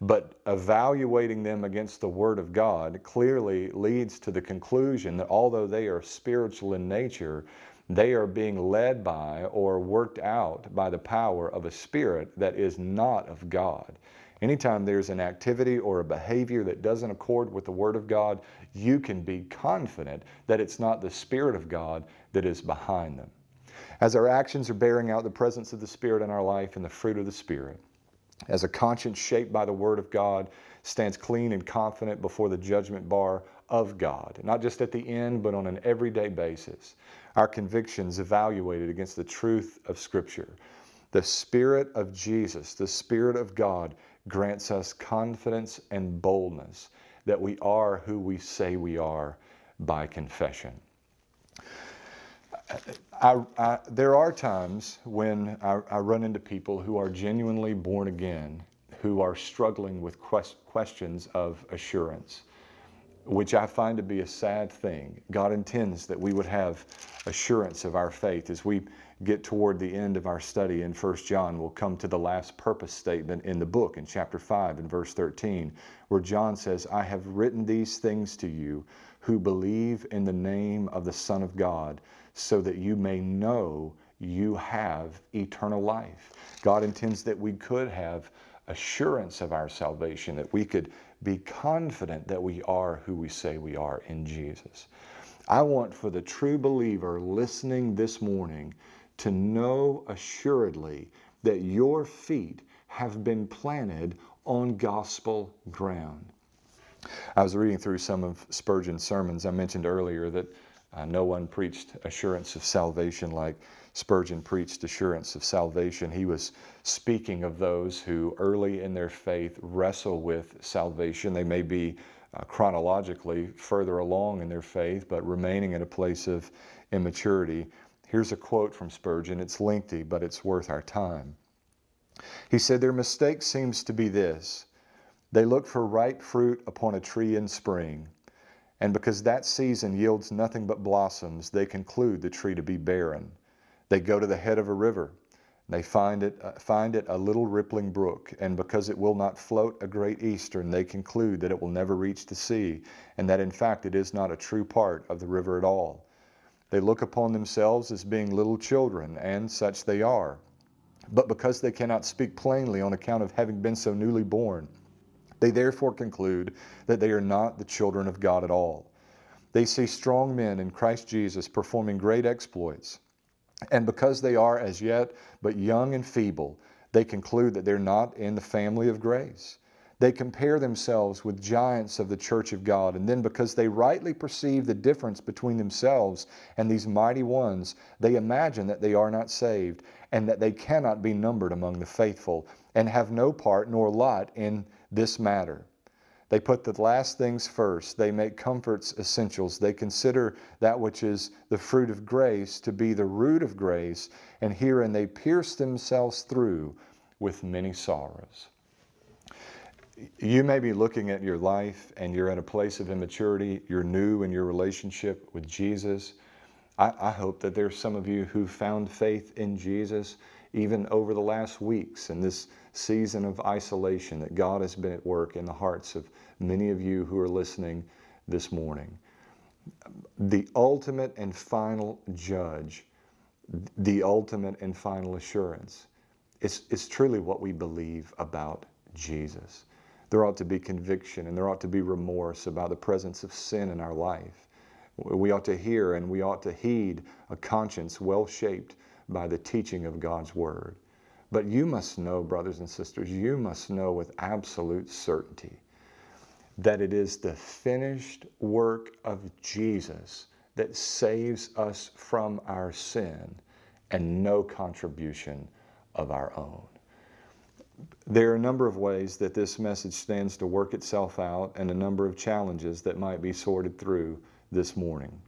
But evaluating them against the Word of God clearly leads to the conclusion that although they are spiritual in nature, they are being led by or worked out by the power of a spirit that is not of God. Anytime there's an activity or a behavior that doesn't accord with the Word of God, you can be confident that it's not the Spirit of God that is behind them. As our actions are bearing out the presence of the Spirit in our life and the fruit of the Spirit, as a conscience shaped by the Word of God stands clean and confident before the judgment bar of God, not just at the end, but on an everyday basis. Our convictions evaluated against the truth of Scripture. The Spirit of Jesus, the Spirit of God, grants us confidence and boldness that we are who we say we are by confession. I, I, there are times when I, I, run into people who are genuinely born again, who are struggling with quest, questions of assurance, which I find to be a sad thing. God intends that we would have assurance of our faith as we get toward the end of our study in 1 John, we'll come to the last purpose statement in the book in chapter 5 and verse 13, where John says, I have written these things to you who believe in the name of the Son of God, so that you may know you have eternal life. God intends that we could have assurance of our salvation, that we could be confident that we are who we say we are in Jesus. I want for the true believer listening this morning to know assuredly that your feet have been planted on gospel ground. I was reading through some of Spurgeon's sermons. I mentioned earlier that uh, no one preached assurance of salvation like Spurgeon preached assurance of salvation. He was speaking of those who early in their faith wrestle with salvation. They may be uh, chronologically further along in their faith, but remaining in a place of immaturity. Here's a quote from Spurgeon. It's lengthy, but it's worth our time. He said, Their mistake seems to be this they look for ripe fruit upon a tree in spring, and because that season yields nothing but blossoms, they conclude the tree to be barren. They go to the head of a river. And they find it, uh, find it a little rippling brook, and because it will not float a great eastern, they conclude that it will never reach the sea, and that in fact it is not a true part of the river at all. They look upon themselves as being little children, and such they are. But because they cannot speak plainly on account of having been so newly born, they therefore conclude that they are not the children of God at all. They see strong men in Christ Jesus performing great exploits, and because they are as yet but young and feeble, they conclude that they're not in the family of grace. They compare themselves with giants of the church of God, and then because they rightly perceive the difference between themselves and these mighty ones, they imagine that they are not saved and that they cannot be numbered among the faithful and have no part nor lot in this matter. They put the last things first. They make comforts essentials. They consider that which is the fruit of grace to be the root of grace, and herein they pierce themselves through with many sorrows you may be looking at your life and you're in a place of immaturity, you're new in your relationship with Jesus. I, I, hope that there's some of you who found faith in Jesus even over the last weeks in this season of isolation, that God has been at work in the hearts of many of you who are listening this morning. The ultimate and final judge, the ultimate and final assurance, is, is truly what we believe about Jesus. There ought to be conviction and there ought to be remorse about the presence of sin in our life. We ought to hear and we ought to heed a conscience well shaped by the teaching of God's Word. But you must know, brothers and sisters, you must know with absolute certainty that it is the finished work of Jesus that saves us from our sin and no contribution of our own. There are a number of ways that this message stands to work itself out and a number of challenges that might be sorted through this morning.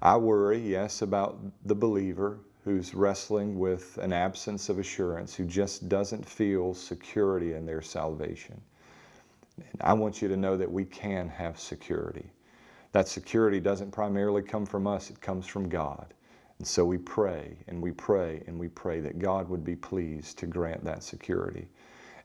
I worry, yes, about the believer who's wrestling with an absence of assurance, who just doesn't feel security in their salvation. And I want you to know that we can have security. That security doesn't primarily come from us, it comes from God. And so we pray and we pray and we pray that God would be pleased to grant that security.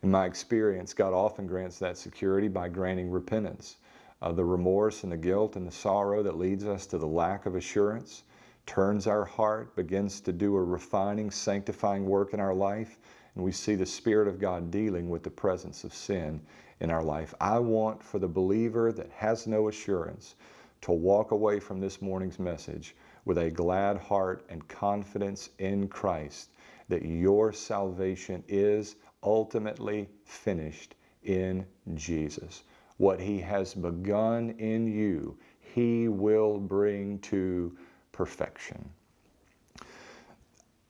In my experience, God often grants that security by granting repentance. Uh, the remorse and the guilt and the sorrow that leads us to the lack of assurance turns our heart, begins to do a refining, sanctifying work in our life, and we see the Spirit of God dealing with the presence of sin in our life. I want for the believer that has no assurance to walk away from this morning's message with a glad heart and confidence in Christ that your salvation is ultimately finished in Jesus. What He has begun in you, He will bring to perfection.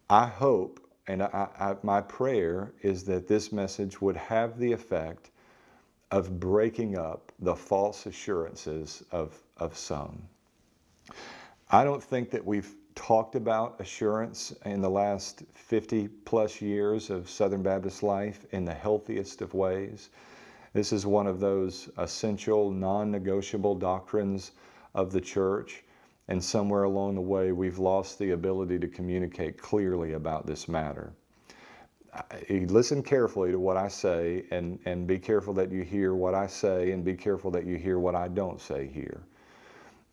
I hope and I, I, my prayer is that this message would have the effect of breaking up the false assurances of, of some. I don't think that we've talked about assurance in the last 50 plus years of Southern Baptist life in the healthiest of ways. This is one of those essential, non negotiable doctrines of the church. And somewhere along the way, we've lost the ability to communicate clearly about this matter. Listen carefully to what I say and, and be careful that you hear what I say and be careful that you hear what I don't say here.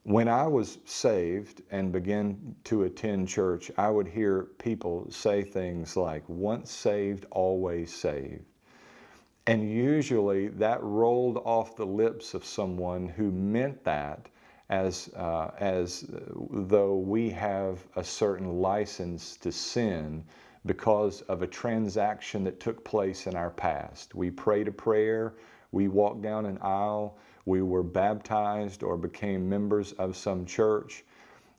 When I was saved and began to attend church, I would hear people say things like, once saved, always saved. And usually that rolled off the lips of someone who meant that as, uh, as though we have a certain license to sin because of a transaction that took place in our past. We prayed a prayer, we walked down an aisle, we were baptized or became members of some church.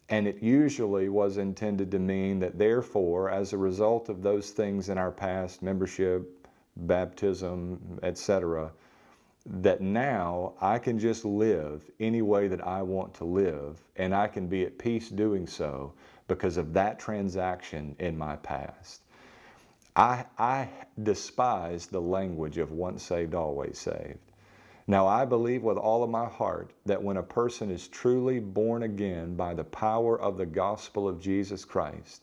And it usually was intended to mean that, therefore, as a result of those things in our past, membership, baptism, etc., that now I can just live any way that I want to live, and I can be at peace doing so because of that transaction in my past. I, I despise the language of once saved, always saved. Now, I believe with all of my heart that when a person is truly born again by the power of the gospel of Jesus Christ,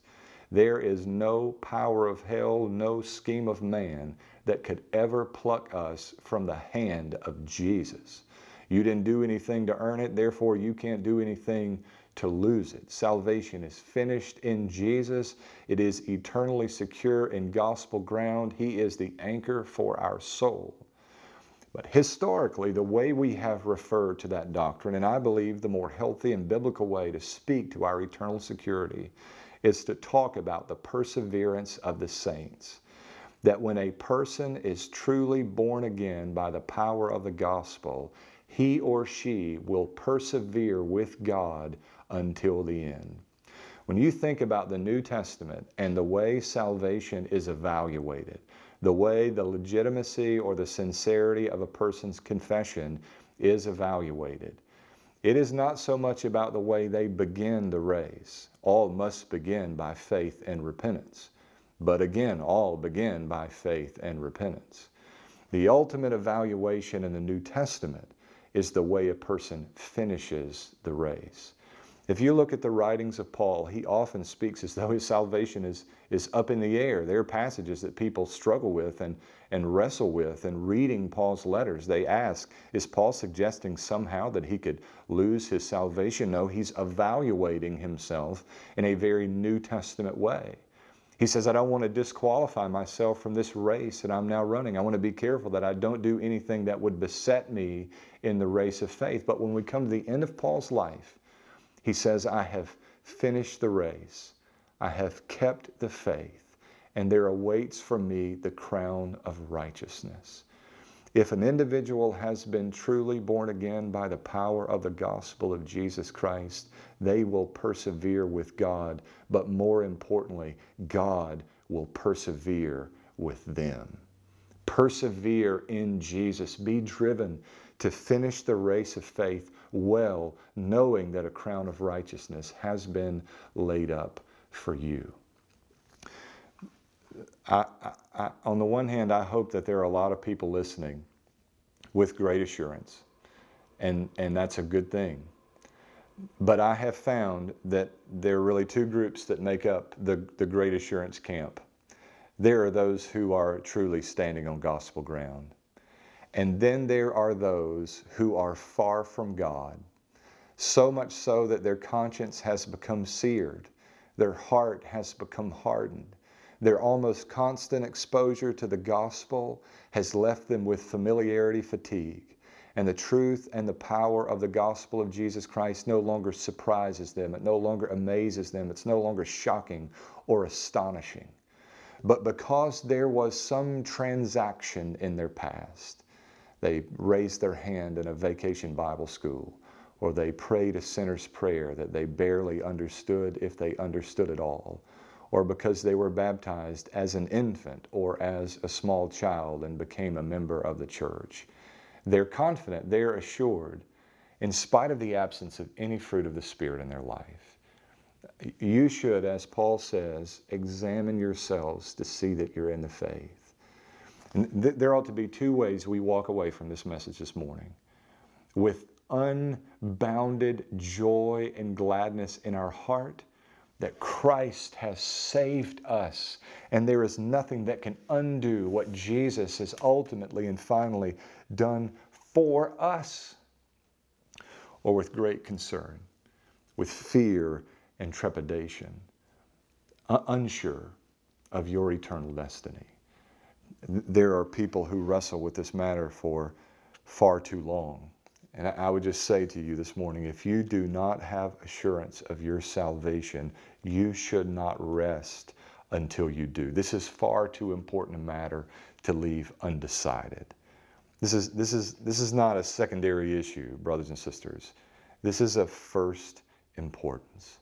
there is no power of hell, no scheme of man that could ever pluck us from the hand of Jesus. You didn't do anything to earn it, therefore, you can't do anything to lose it. Salvation is finished in Jesus. It is eternally secure in gospel ground. He is the anchor for our soul. But historically, the way we have referred to that doctrine, and I believe the more healthy and biblical way to speak to our eternal security, is to talk about the perseverance of the saints. That when a person is truly born again by the power of the gospel, he or she will persevere with God until the end. When you think about the New Testament and the way salvation is evaluated, the way the legitimacy or the sincerity of a person's confession is evaluated. It is not so much about the way they begin the race. All must begin by faith and repentance. But again, all begin by faith and repentance. The ultimate evaluation in the New Testament is the way a person finishes the race. If you look at the writings of Paul, he often speaks as though his salvation is, is up in the air. There are passages that people struggle with and, and wrestle with. And reading Paul's letters, they ask, is Paul suggesting somehow that he could lose his salvation? No, he's evaluating himself in a very New Testament way. He says, I don't want to disqualify myself from this race that I'm now running. I want to be careful that I don't do anything that would beset me in the race of faith. But when we come to the end of Paul's life, he says, I have finished the race, I have kept the faith, and there awaits for me the crown of righteousness. If an individual has been truly born again by the power of the gospel of Jesus Christ, they will persevere with God, but more importantly, God will persevere with them. Persevere in Jesus. Be driven to finish the race of faith well, knowing that a crown of righteousness has been laid up for you. I, on the one hand, I hope that there are a lot of people listening with great assurance, and, and that's a good thing. But I have found that there are really two groups that make up the, the great assurance camp. There are those who are truly standing on gospel ground. And then there are those who are far from God, so much so that their conscience has become seared, their heart has become hardened. Their almost constant exposure to the gospel has left them with familiarity fatigue. And the truth and the power of the gospel of Jesus Christ no longer surprises them. It no longer amazes them. It's no longer shocking or astonishing. But because there was some transaction in their past, they raised their hand in a vacation Bible school, or they prayed a sinner's prayer that they barely understood if they understood at all, or because they were baptized as an infant or as a small child and became a member of the church. They're confident, they're assured, in spite of the absence of any fruit of the Spirit in their life. You should, as Paul says, examine yourselves to see that you're in the faith. And th- there ought to be two ways we walk away from this message this morning with unbounded joy and gladness in our heart that Christ has saved us, and there is nothing that can undo what Jesus has ultimately and finally done for us, or with great concern, with fear and trepidation, uh, unsure of your eternal destiny there are people who wrestle with this matter for far too long. And I would just say to you this morning if you do not have assurance of your salvation, you should not rest until you do. This is far too important a matter to leave undecided. This is, this is, this is not a secondary issue, brothers and sisters. This is of first importance.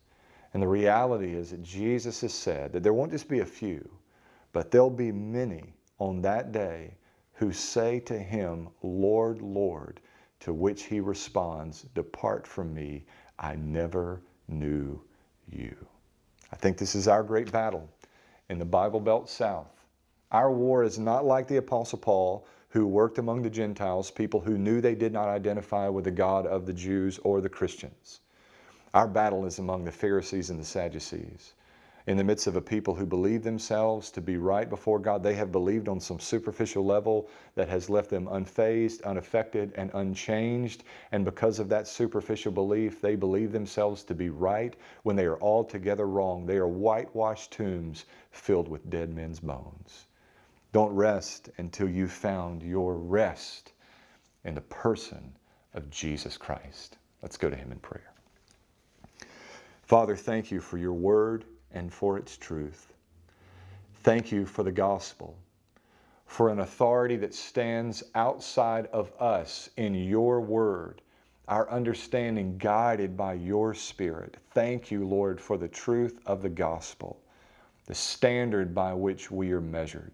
And the reality is that Jesus has said that there won't just be a few, but there'll be many on that day who say to him, Lord, Lord, to which he responds, Depart from me, I never knew you. I think this is our great battle in the Bible Belt South. Our war is not like the Apostle Paul, who worked among the Gentiles, people who knew they did not identify with the God of the Jews or the Christians. Our battle is among the Pharisees and the Sadducees in the midst of a people who believe themselves to be right before God. They have believed on some superficial level that has left them unfazed, unaffected, and unchanged. And because of that superficial belief, they believe themselves to be right when they are altogether wrong. They are whitewashed tombs filled with dead men's bones. Don't rest until you've found your rest in the person of Jesus Christ. Let's go to Him in prayer. Father, thank you for your word and for its truth. Thank you for the gospel, for an authority that stands outside of us in your word, our understanding guided by your spirit. Thank you, Lord, for the truth of the gospel, the standard by which we are measured.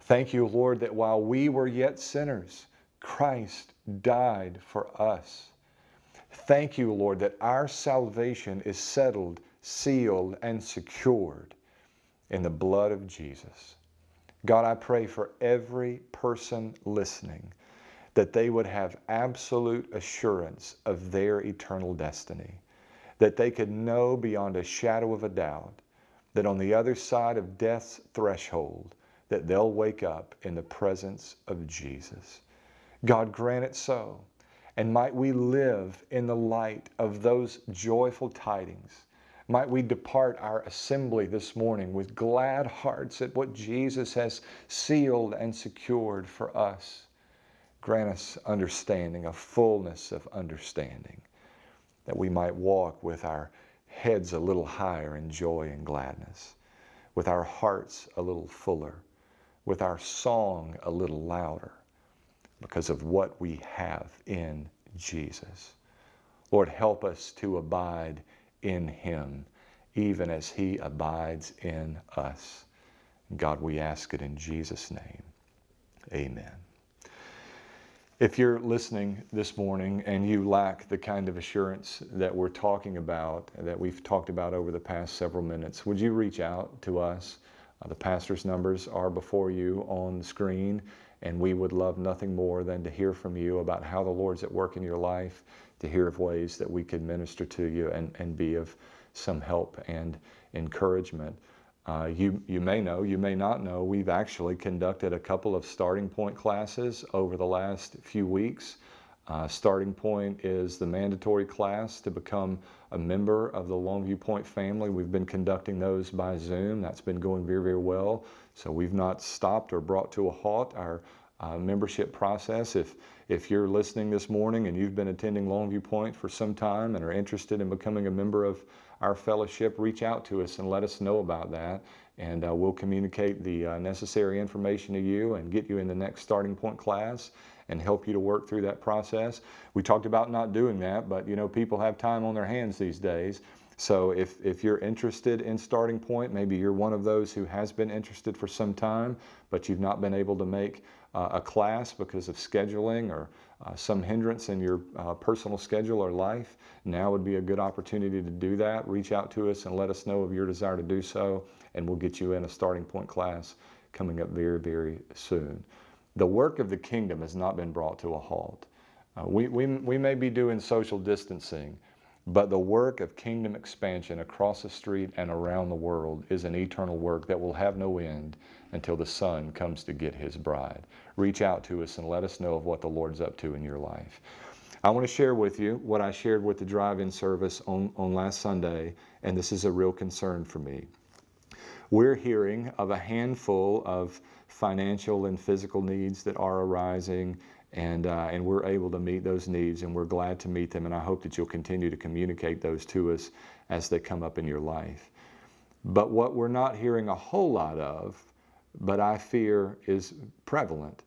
Thank you, Lord, that while we were yet sinners, Christ died for us. Thank you, Lord, that our salvation is settled sealed, and secured in the blood of Jesus. God, I pray for every person listening that they would have absolute assurance of their eternal destiny, that they could know beyond a shadow of a doubt that on the other side of death's threshold, that they'll wake up in the presence of Jesus. God grant it so. And might we live in the light of those joyful tidings. Might we depart our assembly this morning with glad hearts at what Jesus has sealed and secured for us. Grant us understanding, a fullness of understanding, that we might walk with our heads a little higher in joy and gladness, with our hearts a little fuller, with our song a little louder, because of what we have in Jesus. Lord, help us to abide in Him, even as He abides in us. God, we ask it in Jesus' name. Amen. If you're listening this morning and you lack the kind of assurance that we're talking about, that we've talked about over the past several minutes, would you reach out to us? Uh, the pastor's numbers are before you on the screen, and we would love nothing more than to hear from you about how the Lord's at work in your life, to hear of ways that we could minister to you and, and be of some help and encouragement. Uh, you, you may know, you may not know, we've actually conducted a couple of starting point classes over the last few weeks. Uh, starting point is the mandatory class to become a member of the Longview Point family. We've been conducting those by Zoom. That's been going very, very well. So we've not stopped or brought to a halt our uh, membership process. If, if you're listening this morning and you've been attending Longview Point for some time and are interested in becoming a member of our fellowship, reach out to us and let us know about that. And uh, we'll communicate the uh, necessary information to you and get you in the next starting point class and help you to work through that process. We talked about not doing that, but you know, people have time on their hands these days. So if, if you're interested in starting point, maybe you're one of those who has been interested for some time, but you've not been able to make a class because of scheduling or uh, some hindrance in your uh, personal schedule or life, now would be a good opportunity to do that. Reach out to us and let us know of your desire to do so, and we'll get you in a starting point class coming up very, very soon. The work of the kingdom has not been brought to a halt. Uh, we, we, we may be doing social distancing, but the work of kingdom expansion across the street and around the world is an eternal work that will have no end until the Son comes to get his bride. Reach out to us and let us know of what the Lord's up to in your life. I want to share with you what I shared with the drive in service on, on last Sunday, and this is a real concern for me. We're hearing of a handful of financial and physical needs that are arising and, uh, and we're able to meet those needs and we're glad to meet them and i hope that you'll continue to communicate those to us as they come up in your life. But what we're not hearing a whole lot of but i fear is prevalent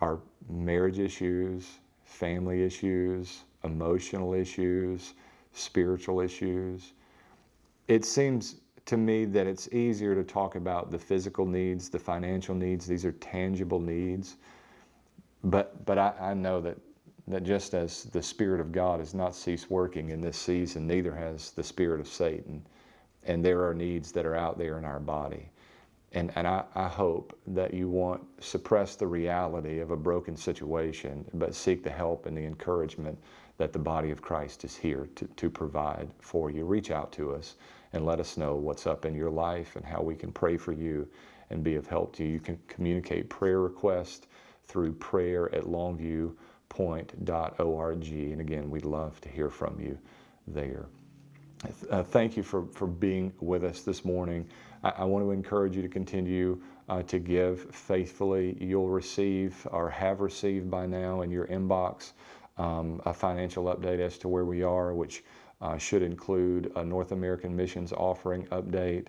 are marriage issues family issues emotional issues spiritual issues. It seems to me that it's easier to talk about the physical needs the financial needs. These are tangible needs but but I, I know that that just as the Spirit of God has not ceased working in this season, neither has the Spirit of Satan. And there are needs that are out there in our body. And, and I, I hope that you won't suppress the reality of a broken situation, but seek the help and the encouragement that the body of Christ is here to, to provide for you. Reach out to us and let us know what's up in your life and how we can pray for you and be of help to you. You can communicate prayer requests through prayer at longviewpoint.org. And again, we'd love to hear from you there. Uh, thank you for, for being with us this morning. I, I want to encourage you to continue uh, to give faithfully. You'll receive or have received by now in your inbox um, a financial update as to where we are, which uh, should include a North American Missions offering update.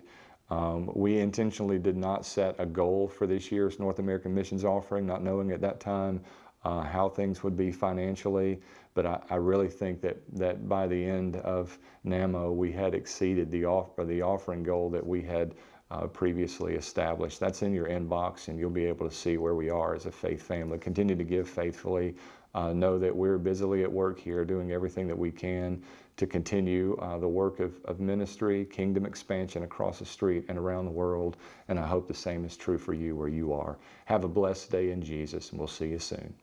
Um, we intentionally did not set a goal for this year's North American Missions offering, not knowing at that time uh, how things would be financially. But I, I, really think that, that by the end of NAMO, we had exceeded the, off, the offering goal that we had uh, previously established. That's in your inbox, and you'll be able to see where we are as a faith family. Continue to give faithfully. Uh, know that we're busily at work here doing everything that we can to continue uh, the work of, of ministry, kingdom expansion across the street and around the world. And I hope the same is true for you where you are. Have a blessed day in Jesus, and we'll see you soon.